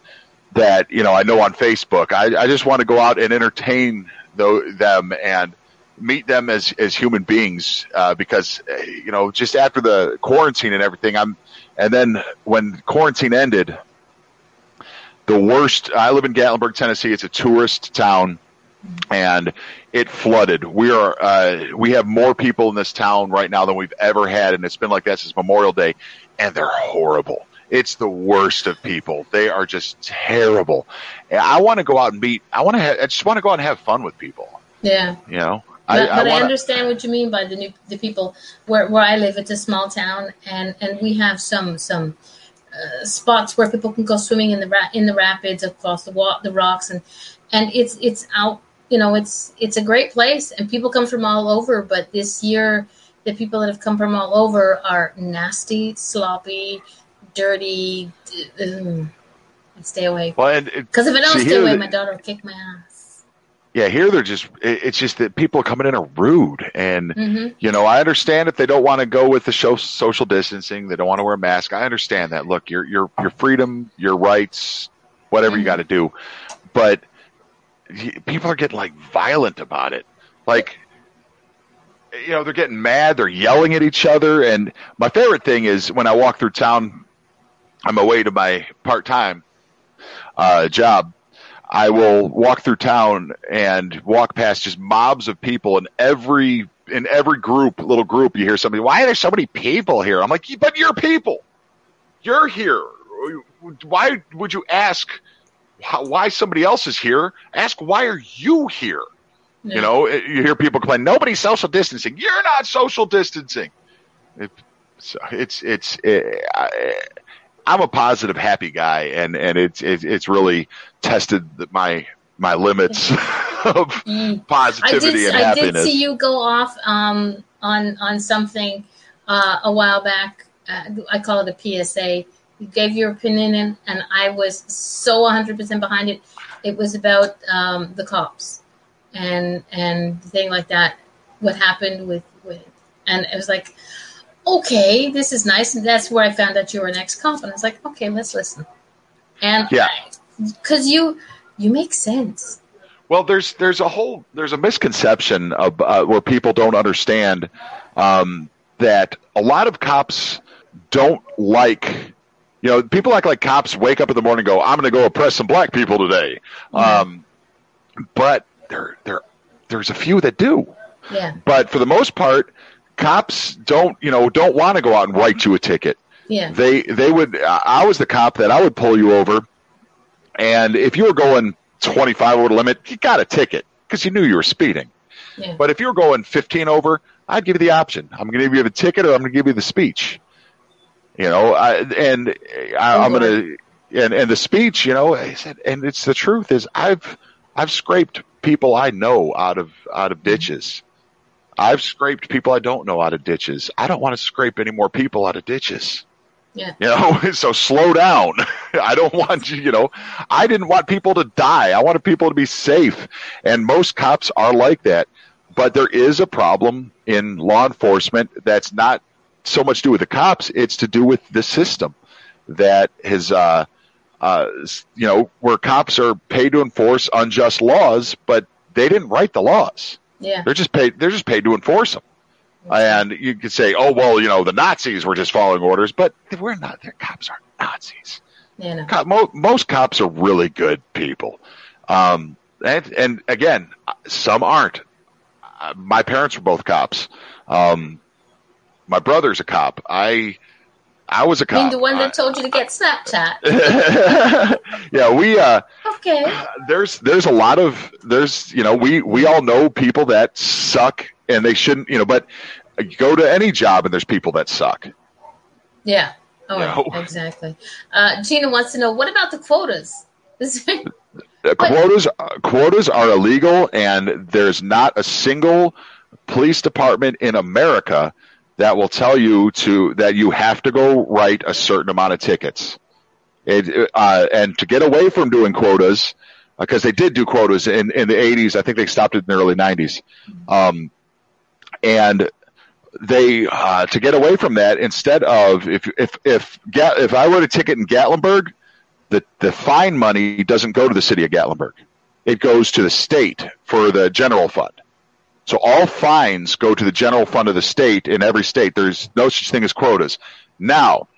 [SPEAKER 2] that you know I know on Facebook. I, I just want to go out and entertain tho- them and meet them as as human beings uh, because uh, you know just after the quarantine and everything, I'm and then when quarantine ended, the worst. I live in Gatlinburg, Tennessee. It's a tourist town, and it flooded. We are uh, we have more people in this town right now than we've ever had, and it's been like that since Memorial Day, and they're horrible. It's the worst of people. They are just terrible. I want to go out and meet. I want to. Ha- I just want to go out and have fun with people.
[SPEAKER 1] Yeah.
[SPEAKER 2] You know.
[SPEAKER 1] But,
[SPEAKER 2] I,
[SPEAKER 1] but I,
[SPEAKER 2] wanna-
[SPEAKER 1] understand what you mean by the new the people where where I live. It's a small town, and and we have some some uh, spots where people can go swimming in the ra- in the rapids across the wa- the rocks, and and it's it's out. You know, it's it's a great place, and people come from all over. But this year, the people that have come from all over are nasty, sloppy, dirty. Stay away.
[SPEAKER 2] Well,
[SPEAKER 1] Because if I don't
[SPEAKER 2] see,
[SPEAKER 1] stay away, my daughter will kick my ass.
[SPEAKER 2] Yeah, here they're just, it's just that people are coming in are rude, and
[SPEAKER 1] hmm
[SPEAKER 2] you know, I understand if they don't want to go with the show social distancing, they don't want to wear a mask. I understand that. Look, your your your freedom, your rights, whatever you
[SPEAKER 1] Mhm.
[SPEAKER 2] got to do, but people are getting like violent about it. Like, you know, they're getting mad, they're yelling at each other, and my favorite thing is when I walk through town I'm away to my part time uh, job. I will walk through town and walk past just mobs of people in every in every group, little group. You hear somebody, why are there so many people here? I'm like, but you're people. You're here. Why would you ask why somebody else is here? Ask why are you here?
[SPEAKER 1] Yeah.
[SPEAKER 2] You know, you hear people complain, nobody's social distancing. You're not social distancing. It, so it's it's eh, I, I'm a positive, happy guy, and and it's it's, it's really tested my my limits of
[SPEAKER 1] Mm.
[SPEAKER 2] Positivity
[SPEAKER 1] did.
[SPEAKER 2] and happiness.
[SPEAKER 1] I did see you go off um, on on something uh, a while back. Uh, I call it a PSA. You gave your opinion, and, and I was so 100 percent behind it. It was about um, the cops and and thing like that. What happened with with, and it was like, okay, this is nice, and that's where I found out you were an ex-cop, and I was like, okay, let's listen. And
[SPEAKER 2] Yeah.
[SPEAKER 1] because you you make sense.
[SPEAKER 2] Well, there's there's a whole there's a misconception of uh, where people don't understand um, that a lot of cops don't like. You know, people act like cops wake up in the morning and go, "I'm going to go oppress some black people today,"
[SPEAKER 1] Yeah.
[SPEAKER 2] um, but there there there's a few that do.
[SPEAKER 1] Yeah,
[SPEAKER 2] But for the most part, cops don't you know don't want to go out and write you a ticket.
[SPEAKER 1] Yeah,
[SPEAKER 2] they they would I was the cop that I would pull you over and if you were going 25 over the limit you got a ticket because you knew you were speeding.
[SPEAKER 1] Yeah.
[SPEAKER 2] but if you were going 15 over I'd give you the option. I'm going to give you the ticket or I'm going to give you the speech. You know I, and I, I'm going to and and the speech you know I said and it's the truth is I've I've scraped people I know out of out of mm-hmm. ditches I've scraped people I don't know out of ditches I don't want to scrape any more people out of ditches
[SPEAKER 1] Yeah.
[SPEAKER 2] you know, so slow down. I don't want you, you know, I didn't want people to die. I wanted people to be safe. And most cops are like that. But there is a problem in law enforcement that's not so much to do with the cops, it's to do with the system that has, uh, uh, you know, where cops are paid to enforce unjust laws, but they didn't write the laws.
[SPEAKER 1] Yeah.
[SPEAKER 2] They're just paid. They're just paid to enforce them. And you could say, oh well, you know, the Nazis were just following orders, but we're not. Their cops aren't Nazis.
[SPEAKER 1] Yeah, no.
[SPEAKER 2] Cop, mo- most cops are really good people. Um, and and again, some aren't. Uh, my parents were both cops. Um, my brother's a cop. I I was a
[SPEAKER 1] I mean,
[SPEAKER 2] cop.
[SPEAKER 1] the one that told you to get Snapchat.
[SPEAKER 2] Yeah, we uh,
[SPEAKER 1] Okay.
[SPEAKER 2] there's there's a lot of there's you know we we all know people that suck and they shouldn't you know but go to any job and there's people that suck
[SPEAKER 1] Yeah. Oh,
[SPEAKER 2] No.
[SPEAKER 1] exactly. Uh, Gina wants to know what about the quotas? This-
[SPEAKER 2] Uh, quotas quotas are illegal and there's not a single police department in America that will tell you to that you have to go write a certain amount of tickets. It, uh, and to get away from doing quotas because they did do quotas in, in the 80s i think they stopped it in the early 90s um, and they uh, to get away from that instead of if if if if i wrote a ticket in gatlinburg the the fine money doesn't go to the city of gatlinburg. It goes to the state for the general fund so all fines go to the general fund of the state in every state there's no such thing as quotas now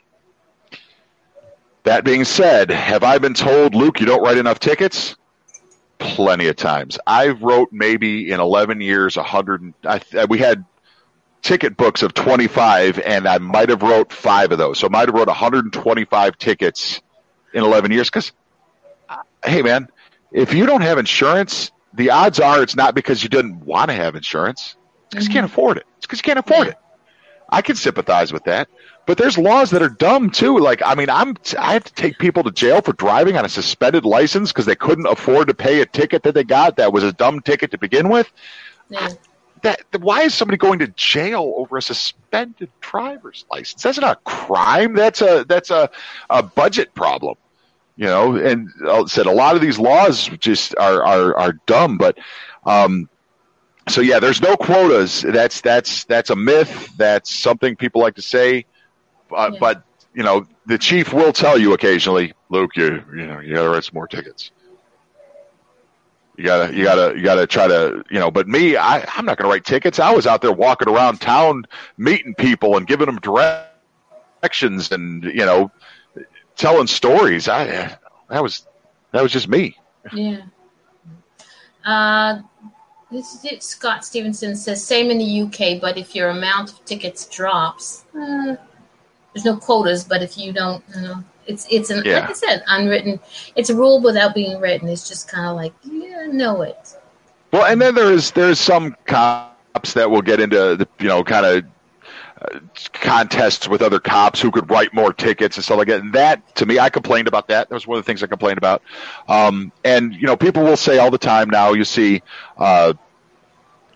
[SPEAKER 2] That being said, have I been told, Luke, you don't write enough tickets? Plenty of times. I've wrote maybe in 11 years, 100. I, we had ticket books of 25, and I might have wrote five of those. So I might have wrote 125 tickets in 11 years. Because, uh, hey, man, if you don't have insurance, the odds are it's not because you didn't want to have insurance. It's because mm-hmm. you can't afford it. It's because you can't afford it. I can sympathize with that. But there's laws that are dumb too. Like, I mean, I'm I have to take people to jail for driving on a suspended license because they couldn't afford to pay a ticket that they got that was a dumb ticket to begin with. Yeah. That why is somebody going to jail over a suspended driver's license? That's not a crime. That's a that's a, a budget problem. You know, and I said a lot of these laws just are are, are dumb. But um, so yeah, there's no quotas. That's that's that's a myth. That's something people like to say. Uh, yeah. But you know, the chief will tell you occasionally, Luke, you you know, you got to write some more tickets. You gotta, you gotta, you gotta try to, you know. But me, I, I'm not gonna write tickets. I was out there walking around town, meeting people and giving them directions, and you know, telling stories. I that was that was just me.
[SPEAKER 1] Yeah. Uh, this is it. Scott Stevenson says same in the UK, but if your amount of tickets drops, uh, there's no quotas. But if you don't, you know, it's it's an yeah. like I said, unwritten. It's a rule without being written. It's just kind of like yeah, know it.
[SPEAKER 2] Well, and then there's there's some cops that will get into the you know kind of contests with other cops who could write more tickets and stuff like that. And that, to me, I complained about that. That was one of the things I complained about. Um, and you know, people will say all the time now. You see, uh,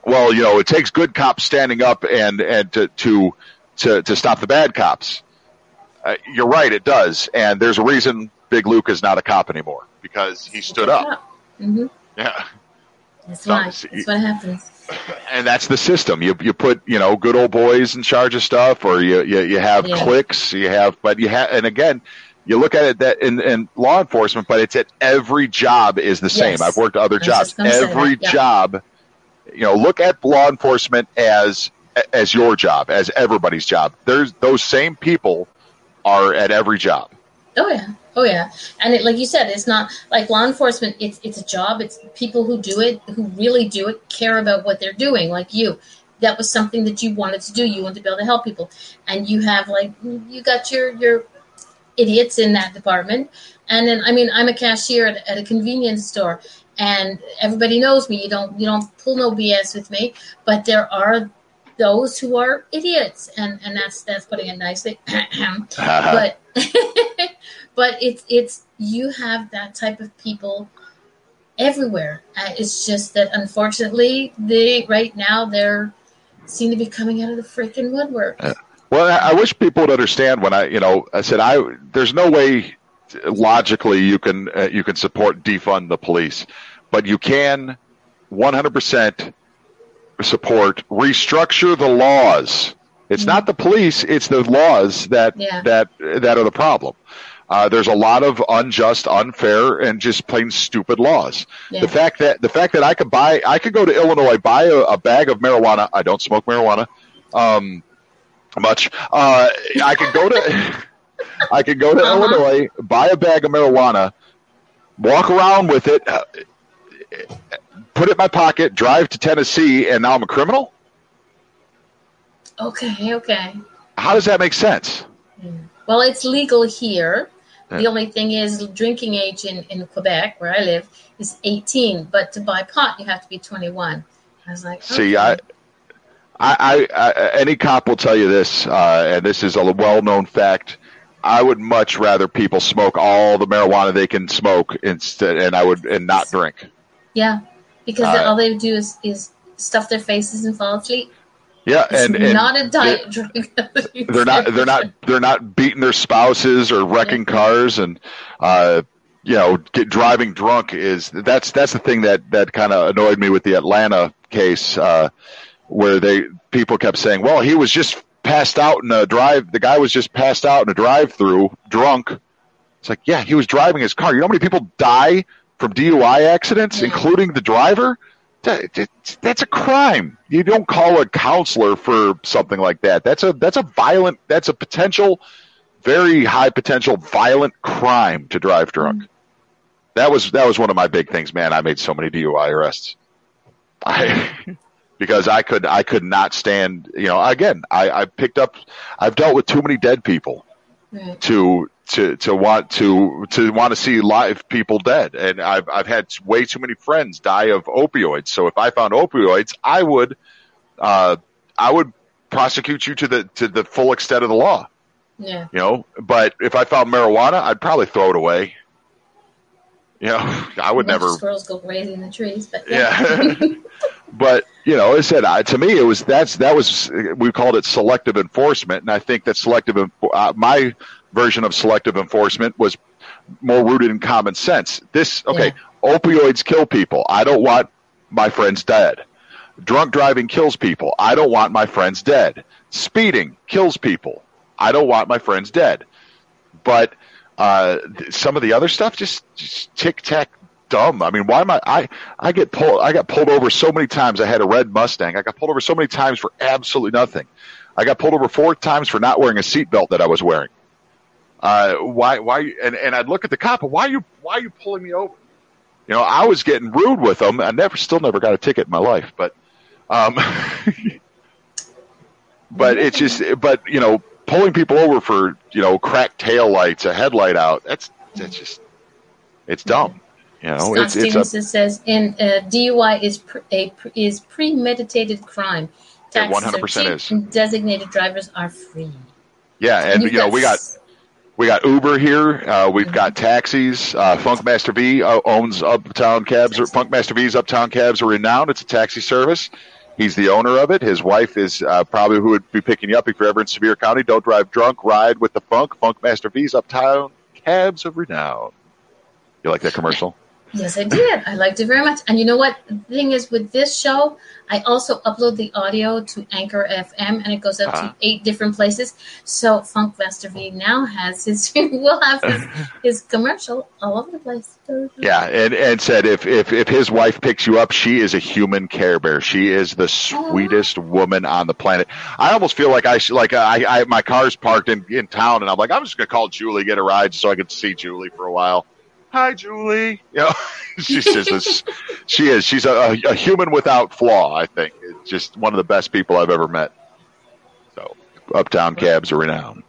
[SPEAKER 2] well, you know, it takes good cops standing up and and to to to, to stop the bad cops. Uh, you're right, it does. And there's a reason Big Luke is not a cop anymore because he stood up.
[SPEAKER 1] Mm-hmm.
[SPEAKER 2] Yeah.
[SPEAKER 1] That's why. That's what happens.
[SPEAKER 2] And that's the system. You you put you know good old boys in charge of stuff, or you you, you have yeah. cliques. You have, but you have, and again, you look at it that in, in law enforcement, but it's at every job is the same. Yes. I've worked other jobs. Every yeah. job, you know, look at law enforcement as as your job, as everybody's job. There's those same people are at every job.
[SPEAKER 1] Oh yeah. Oh yeah, and it, like you said, it's not like law enforcement. It's it's a job. It's people who do it, who really do it, care about what they're doing. Like you, that was something that you wanted to do. You wanted to be able to help people, and you have like you got your your idiots in that department. And then I mean, I'm a cashier at, at a convenience store, and everybody knows me. You don't you don't pull no BS with me, but there are those who are idiots, and and that's that's putting it nicely. but but it's it's you have that type of people everywhere. Uh, it's just that unfortunately, they right now they're seem to be coming out of the freaking woodwork. Uh,
[SPEAKER 2] well, I, wish people would understand when I, you know, I said I there's no way logically you can uh, you can support defund the police, but you can 100% support restructure the laws. It's mm-hmm. not the police; it's the laws that yeah. that that are the problem. Uh, there's a lot of unjust, unfair, and just plain stupid laws. Yeah. The fact that the fact that I could buy, I could go to Illinois, buy a, a bag of marijuana. I don't smoke marijuana um, much. Uh, I could go to, I could go to uh-huh. Illinois, buy a bag of marijuana, walk around with it, uh, put it in my pocket, drive to Tennessee, and now I'm a criminal?
[SPEAKER 1] Okay, okay.
[SPEAKER 2] How does that make sense?
[SPEAKER 1] Well, it's legal here. Yeah. The only thing is, drinking age in, in Quebec, where I live, is 18. But to buy pot, you have to be 21. I was like, okay.
[SPEAKER 2] see, I, I, I, any cop will tell you this, uh, and this is a well-known fact. I would much rather people smoke all the marijuana they can smoke instead, and I would and not drink.
[SPEAKER 1] Yeah, because uh, all they do is, is stuff their faces and fall asleep.
[SPEAKER 2] Yeah, and, and
[SPEAKER 1] not a diet drug.
[SPEAKER 2] they're not. They're not. They're not beating their spouses or wrecking yeah. cars and, uh, you know, get, driving drunk is that's that's the thing that that kind of annoyed me with the Atlanta case, uh, where they people kept saying, "Well, he was just passed out in a drive. The guy was just passed out in a drive-through, drunk." It's like, yeah, he was driving his car. You know how many people die from DUI accidents, yeah. including the driver? That, that's a crime. You don't call a counselor for something like that. That's a that's a violent. That's a potential very high potential violent crime to drive drunk. Mm-hmm. That was that was one of my big things, man. I made so many DUI arrests. I because I could I could not stand. You know, again, I, I picked up. I've dealt with too many dead people right. to to to want to to want to see live people dead, and I've I've had way too many friends die of opioids. So if I found opioids, I would uh, I would prosecute you to the to the full extent of the law.
[SPEAKER 1] Yeah.
[SPEAKER 2] You know, but if I found marijuana, I'd probably throw it away. You know, I would never.
[SPEAKER 1] Squirrels go crazy in the trees, but yeah.
[SPEAKER 2] yeah. but you know, I said I, to me, it was that's that was we called it selective enforcement, and I think that selective uh, my version of selective enforcement was more rooted in common sense. This okay, yeah. opioids kill people. I don't want my friends dead. Drunk driving kills people. I don't want my friends dead. Speeding kills people. I don't want my friends dead. But uh, some of the other stuff just, just tic tac dumb. I mean, why am I, I? I get pulled. I got pulled over so many times. I had a red Mustang. I got pulled over so many times for absolutely nothing. I got pulled over four times for not wearing a seatbelt that I was wearing. Uh, why? Why? And and I'd look at the cop. Why are you? Why are you pulling me over? You know, I was getting rude with them. I never, still never got a ticket in my life, but, um, but it's just, but you know, pulling people over for you know cracked tail lights, a headlight out. That's that's just it's dumb. You know,
[SPEAKER 1] it's, Stevenson it's a, says in uh, DUI is pre, a is premeditated crime.
[SPEAKER 2] One hundred percent is.
[SPEAKER 1] designated drivers are free.
[SPEAKER 2] Yeah, and, and you know we got we got Uber here. Uh, we've mm-hmm. got taxis. Uh, Funkmaster V uh, owns Uptown Cabs. Or Funkmaster V's Uptown Cabs are renowned. It's a taxi service. He's the owner of it. His wife is uh, probably who would be picking you up if you're ever in Sevier County. Don't drive drunk. Ride with the funk. Funk Master V's Uptown Cabs of Renown. You like that commercial?
[SPEAKER 1] Yes, I did. I liked it very much. And you know what? The thing is, with this show, I also upload the audio to Anchor FM, and it goes up uh to uh-huh. eight different places. So Funk Master V now has his will have his, his commercial all over the place.
[SPEAKER 2] Yeah, and and said if if if his wife picks you up, she is a human care bear. She is the sweetest woman on the planet. I almost feel like I like I, I my car's parked in in town, and I'm like I'm just gonna call Julie get a ride so I can see Julie for a while hi Julie. You know, she's just this, she is. She's a, a, human without flaw. I think it's just one of the best people I've ever met. So, Uptown Cabs are renowned.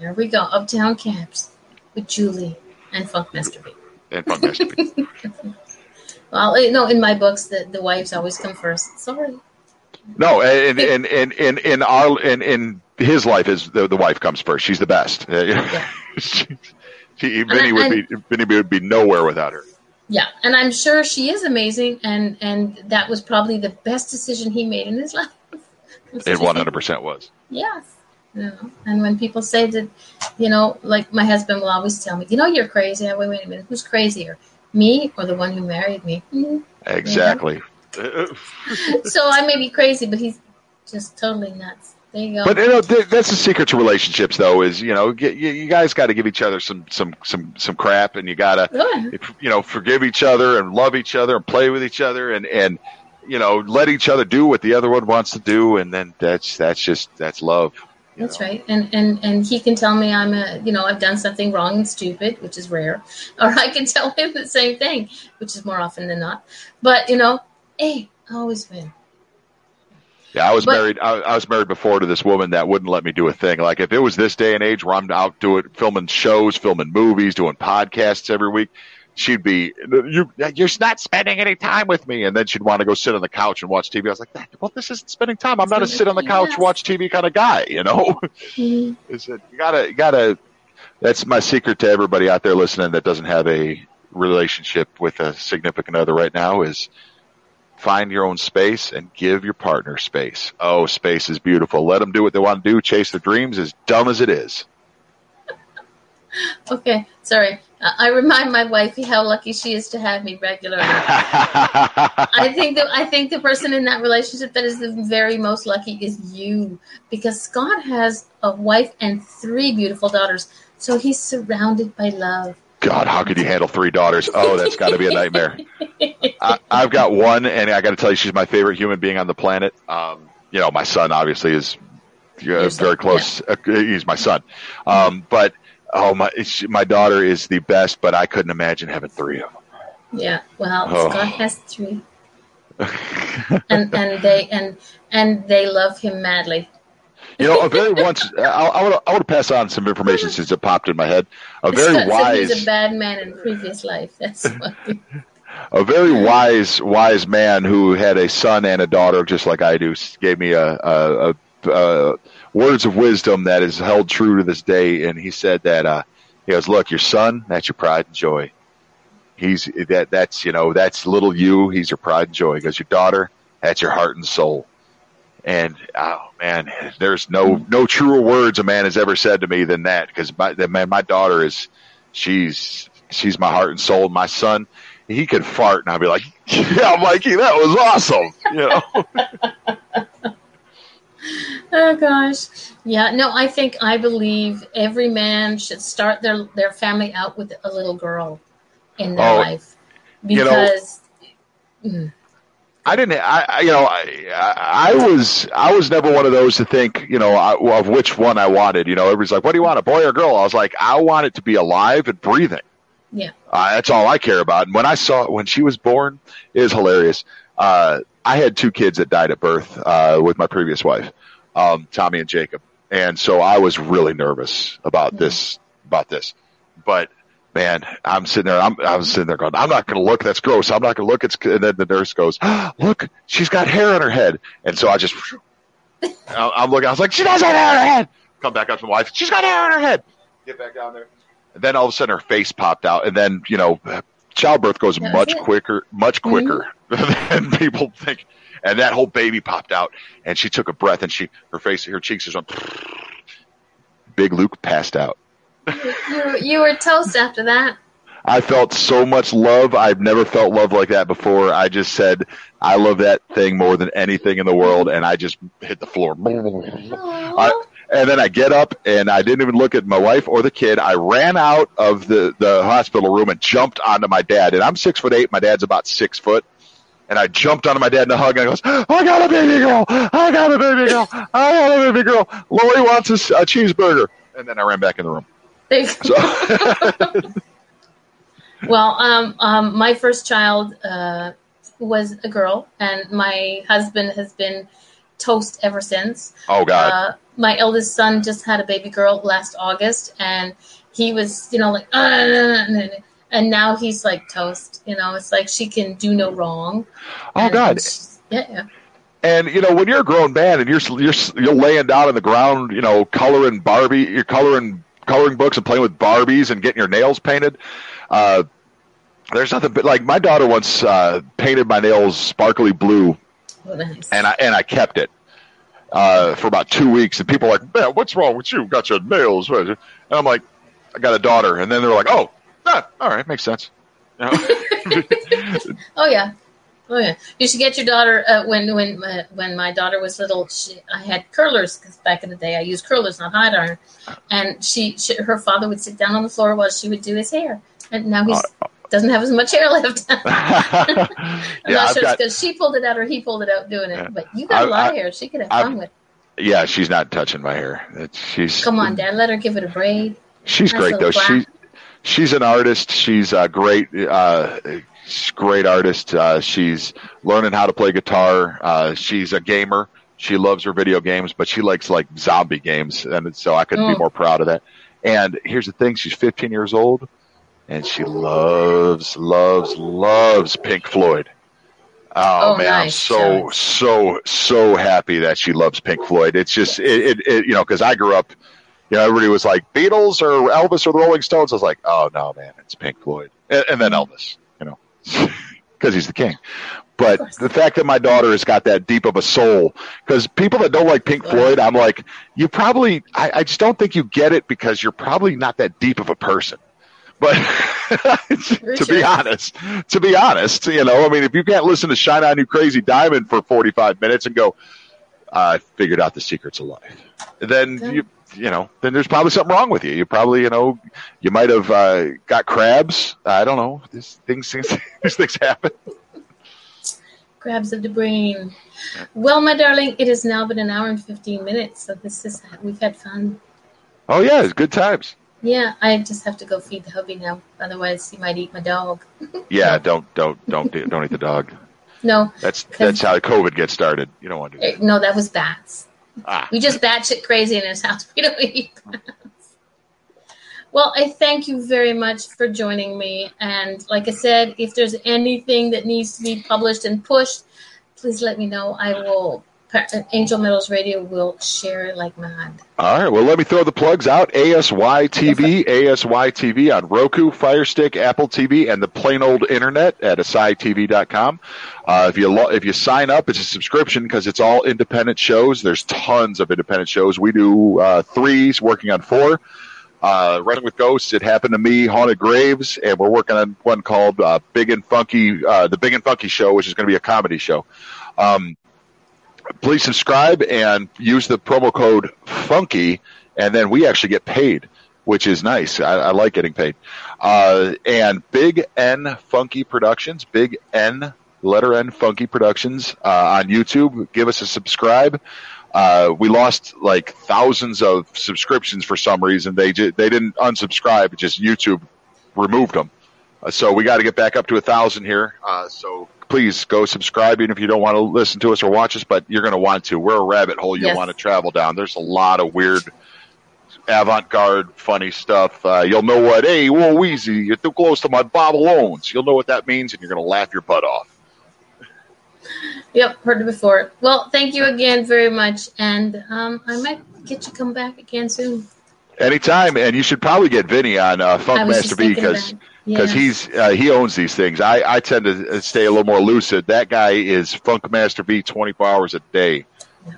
[SPEAKER 1] There we go, Uptown Cabs with Julie and Funkmaster V.
[SPEAKER 2] And Funkmaster V.
[SPEAKER 1] well, you know, in my books, the the wives always come first. Sorry.
[SPEAKER 2] No, and in in in in our in in his life is the the wife comes first. She's the best. Yeah. He, Vinny would be Vinny would be nowhere without her.
[SPEAKER 1] Yeah, and I'm sure she is amazing, and and that was probably the best decision he made in his life.
[SPEAKER 2] it 100 percent was.
[SPEAKER 1] Yes. You know, and when people say that, you know, like my husband will always tell me, you know, you're crazy. I wait, wait a minute, who's crazier, me or the one who married me?
[SPEAKER 2] Mm-hmm. Exactly.
[SPEAKER 1] so I may be crazy, but he's just totally nuts. You
[SPEAKER 2] but you know that's the secret to relationships, though. Is you know you, you guys got to give each other some some some some crap, and you got to you know forgive each other and love each other and play with each other, and and you know let each other do what the other one wants to do, and then that's that's just that's love.
[SPEAKER 1] That's know? right, and and and he can tell me I'm a you know I've done something wrong and stupid, which is rare, or I can tell him the same thing, which is more often than not. But you know, hey, I always win.
[SPEAKER 2] Yeah, I was but, married. I, I, was married before to this woman that wouldn't let me do a thing. Like if it was this day and age where I'm out doing filming shows, filming movies, doing podcasts every week, she'd be you. You're not spending any time with me, and then she'd want to go sit on the couch and watch TV. I was like, well, this isn't spending time. I'm not a sit on the couch, watch TV kind of guy. You know, mm-hmm. you gotta, you gotta. That's my secret to everybody out there listening that doesn't have a relationship with a significant other right now is find your own space and give your partner space. Oh, space is beautiful. Let them do what they want to do. Chase their dreams, as dumb as it is.
[SPEAKER 1] okay, sorry. I remind my wifey how lucky she is to have me regularly. I think that I think the person in that relationship that is the very most lucky is you, because Scott has a wife and three beautiful daughters, so he's surrounded by love.
[SPEAKER 2] God, how could you handle three daughters? Oh, that's got to be a nightmare. I, have got one, and I got to tell you, she's my favorite human being on the planet. Um, you know, my son obviously is uh, very close. Yeah. Uh, he's my son. Um, but oh my, my daughter is the best. But I couldn't imagine having three of them.
[SPEAKER 1] Yeah, well, oh. Scott has three, and and they and and they love him madly.
[SPEAKER 2] You know, a very once I, I want to I want to pass on some information since it popped in my head. A very wise.
[SPEAKER 1] He's a bad man in previous life. That's funny.
[SPEAKER 2] a very wise wise man who had a son and a daughter just like I do gave me a, a, a, a words of wisdom that is held true to this day. And he said that uh, he goes, "Look, your son, that's your pride and joy. He's that that's you know that's little you. He's your pride and joy. Because your daughter, that's your heart and soul." And oh man, there's no no truer words a man has ever said to me than that. Because my man, my daughter is she's she's my heart and soul. My son, he could fart, and I'd be like, "Yeah, Mikey, that was awesome," you know.
[SPEAKER 1] oh gosh, yeah. No, I think I believe every man should start their their family out with a little girl in their oh, life because.
[SPEAKER 2] You know, mm. I didn't. I you know I, I was I was never one of those to think you know of which one I wanted. You know, everybody's like, "What do you want, a boy or a girl?" I was like, I want it to be alive and breathing.
[SPEAKER 1] Yeah. Uh,
[SPEAKER 2] that's all I care about. And when I saw when she was born, it was hilarious. Uh, I had two kids that died at birth uh, with my previous wife, um, Tommy and Jacob, and so I was really nervous about mm-hmm. this about this. But man, I'm sitting there. I'm, I was sitting there going, I'm not going to look. That's gross. I'm not going to look. It's and then the nurse goes, look, she's got hair on her head, and so I just I'm looking. I was like, she does have hair on her head. Come back up to my wife. She's got hair on her head. Get back down there. And then all of a sudden her face popped out, and then you know, childbirth goes much quicker, much mm-hmm. quicker mm-hmm. than people think. And that whole baby popped out, and she took a breath, and she her face, her cheeks just went. Big Luke passed out.
[SPEAKER 1] You, you were toast after that.
[SPEAKER 2] I felt so much love. I've never felt love like that before. I just said, I love that thing more than anything in the world, and I just hit the floor. I, and then I get up and I didn't even look at my wife or the kid. I ran out of the, the hospital room and jumped onto my dad. And I'm six foot eight. My dad's about six foot. And I jumped onto my dad in a hug and I goes, I got a baby girl. I got a baby girl. I got a baby girl. Lori wants a, a cheeseburger. And then I ran back in the room. So.
[SPEAKER 1] well, um, um, my first child uh, was a girl, and my husband has been toast ever since.
[SPEAKER 2] Oh God! Uh,
[SPEAKER 1] my eldest son just had a baby girl last August, and he was, you know, like, uh, and now he's like toast. You know, it's like she can do no wrong.
[SPEAKER 2] Oh God!
[SPEAKER 1] Yeah, yeah.
[SPEAKER 2] And you know, when you're a grown man and you're you're you're laying down on the ground, you know, coloring Barbie, you're coloring coloring books and playing with Barbies and getting your nails painted. Uh, there's nothing but like my daughter once uh, painted my nails sparkly blue, oh, nice. and I and I kept it uh, for about two weeks. And people are like, "Man, what's wrong with you? Got your nails?" And I'm like, "I got a daughter," and then they're like, "Oh, ah, all right, makes sense." You
[SPEAKER 1] know? oh yeah, Oh yeah, you should get your daughter. Uh, when when uh, when my daughter was little, she, I had curlers because back in the day I used curlers, not hot iron. And she, she, her father would sit down on the floor while she would do his hair, and now he uh, doesn't have as much hair left. I'm yeah, not sure because she pulled it out or he pulled it out doing it. But you got I, a lot I, of hair; she could have fun I've, with.
[SPEAKER 2] Yeah, she's not touching my hair. It's, she's
[SPEAKER 1] come on, Dad. Let her give it a braid.
[SPEAKER 2] She's nice great though. She she's an artist. She's uh, great. Uh, a great artist. Uh, she's learning how to play guitar. Uh, she's a gamer. She loves her video games, but she likes like zombie games, and so I couldn't be more proud of that. And here's the thing: she's 15 years old, and she loves, loves, loves Pink Floyd. Oh, oh man, nice. I'm so so so happy that she loves Pink Floyd. It's just it, it, it you know because I grew up, you know, everybody was like Beatles or Elvis or the Rolling Stones. I was like, oh no, man, it's Pink Floyd, and, and then mm. Elvis because he's the king. But the fact that my daughter has got that deep of a soul, because people that don't like Pink Floyd, I'm like, you probably, I, I just don't think you get it because you're probably not that deep of a person. But to be honest, to be honest, you know, I mean, if you can't listen to "Shine On You Crazy Diamond" for 45 minutes and go, "I figured out the secrets of life," then you you know, then there's probably something wrong with you. You probably, you know, you might have uh, got crabs. I don't know. These things, these things happen.
[SPEAKER 1] Crabs of the brain. Well, my darling, it has now been an hour and 15 minutes, so this is, we've had fun.
[SPEAKER 2] Oh, yeah, it's good times.
[SPEAKER 1] Yeah, I just have to go feed the hubby now. Otherwise, he might eat my dog.
[SPEAKER 2] yeah, don't, don't, don't, don't eat the dog.
[SPEAKER 1] No.
[SPEAKER 2] That's, that's how COVID gets started. You don't want to do that.
[SPEAKER 1] No, that was bats. Ah. We just batshit crazy in his house. We don't eat. Well, I thank you very much for joining me. And like I said, if there's anything that needs to be published and pushed, please let me know. I will. Angel Metals Radio will share like mad.
[SPEAKER 2] All right. Well, let me throw the plugs out. ASY TV, ASY TV on Roku, Fire Stick, Apple TV, and the plain old internet at ASITV.com. Uh, if you lo- if you sign up, it's a subscription because it's all independent shows. There's tons of independent shows. We do uh, threes, working on four uh, Running with Ghosts. It happened to me, Haunted Graves, and we're working on one called uh, Big and Funky, uh, the Big and Funky Show, which is going to be a comedy show. Um, please subscribe and use the promo code Funky, and then we actually get paid, which is nice. I, I like getting paid. Uh, and Big N Funky Productions, Big N letter N Funky Productions uh, on YouTube. Give us a subscribe. Uh, we lost like thousands of subscriptions for some reason. They they didn't unsubscribe; just YouTube removed them. Uh, so we got to get back up to a thousand here. Uh, so please go subscribe, even if you don't want to listen to us or watch us, but you're going to want to. We're a rabbit hole you yes. want to travel down. There's a lot of weird avant-garde funny stuff. Uh, you'll know what, hey, whoa, Wheezy, you're too close to my Bobalones. You'll know what that means, and you're going to laugh your butt off.
[SPEAKER 1] Yep, heard it before. Well, thank you again very much, and um, I might get you come back again soon.
[SPEAKER 2] Anytime, and you should probably get Vinny on uh, Funk Master V because because yeah. he's uh, he owns these things. I, I tend to stay a little more lucid. That guy is Funk Master V twenty four hours a day.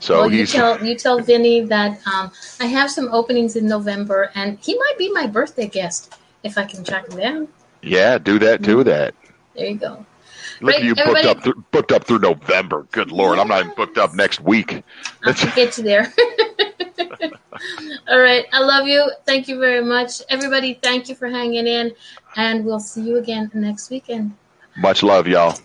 [SPEAKER 2] So
[SPEAKER 1] well,
[SPEAKER 2] he's
[SPEAKER 1] you tell you tell Vinny that um, I have some openings in November, and he might be my birthday guest if I can track him down.
[SPEAKER 2] Yeah, do that. Do mm-hmm. that.
[SPEAKER 1] There you go.
[SPEAKER 2] Look right, at you booked up, th- booked up through November. Good lord, yes. I'm not even booked up next week.
[SPEAKER 1] I'll get you there. All right, I love you. Thank you very much, everybody. Thank you for hanging in, and we'll see you again next weekend.
[SPEAKER 2] Much love, y'all.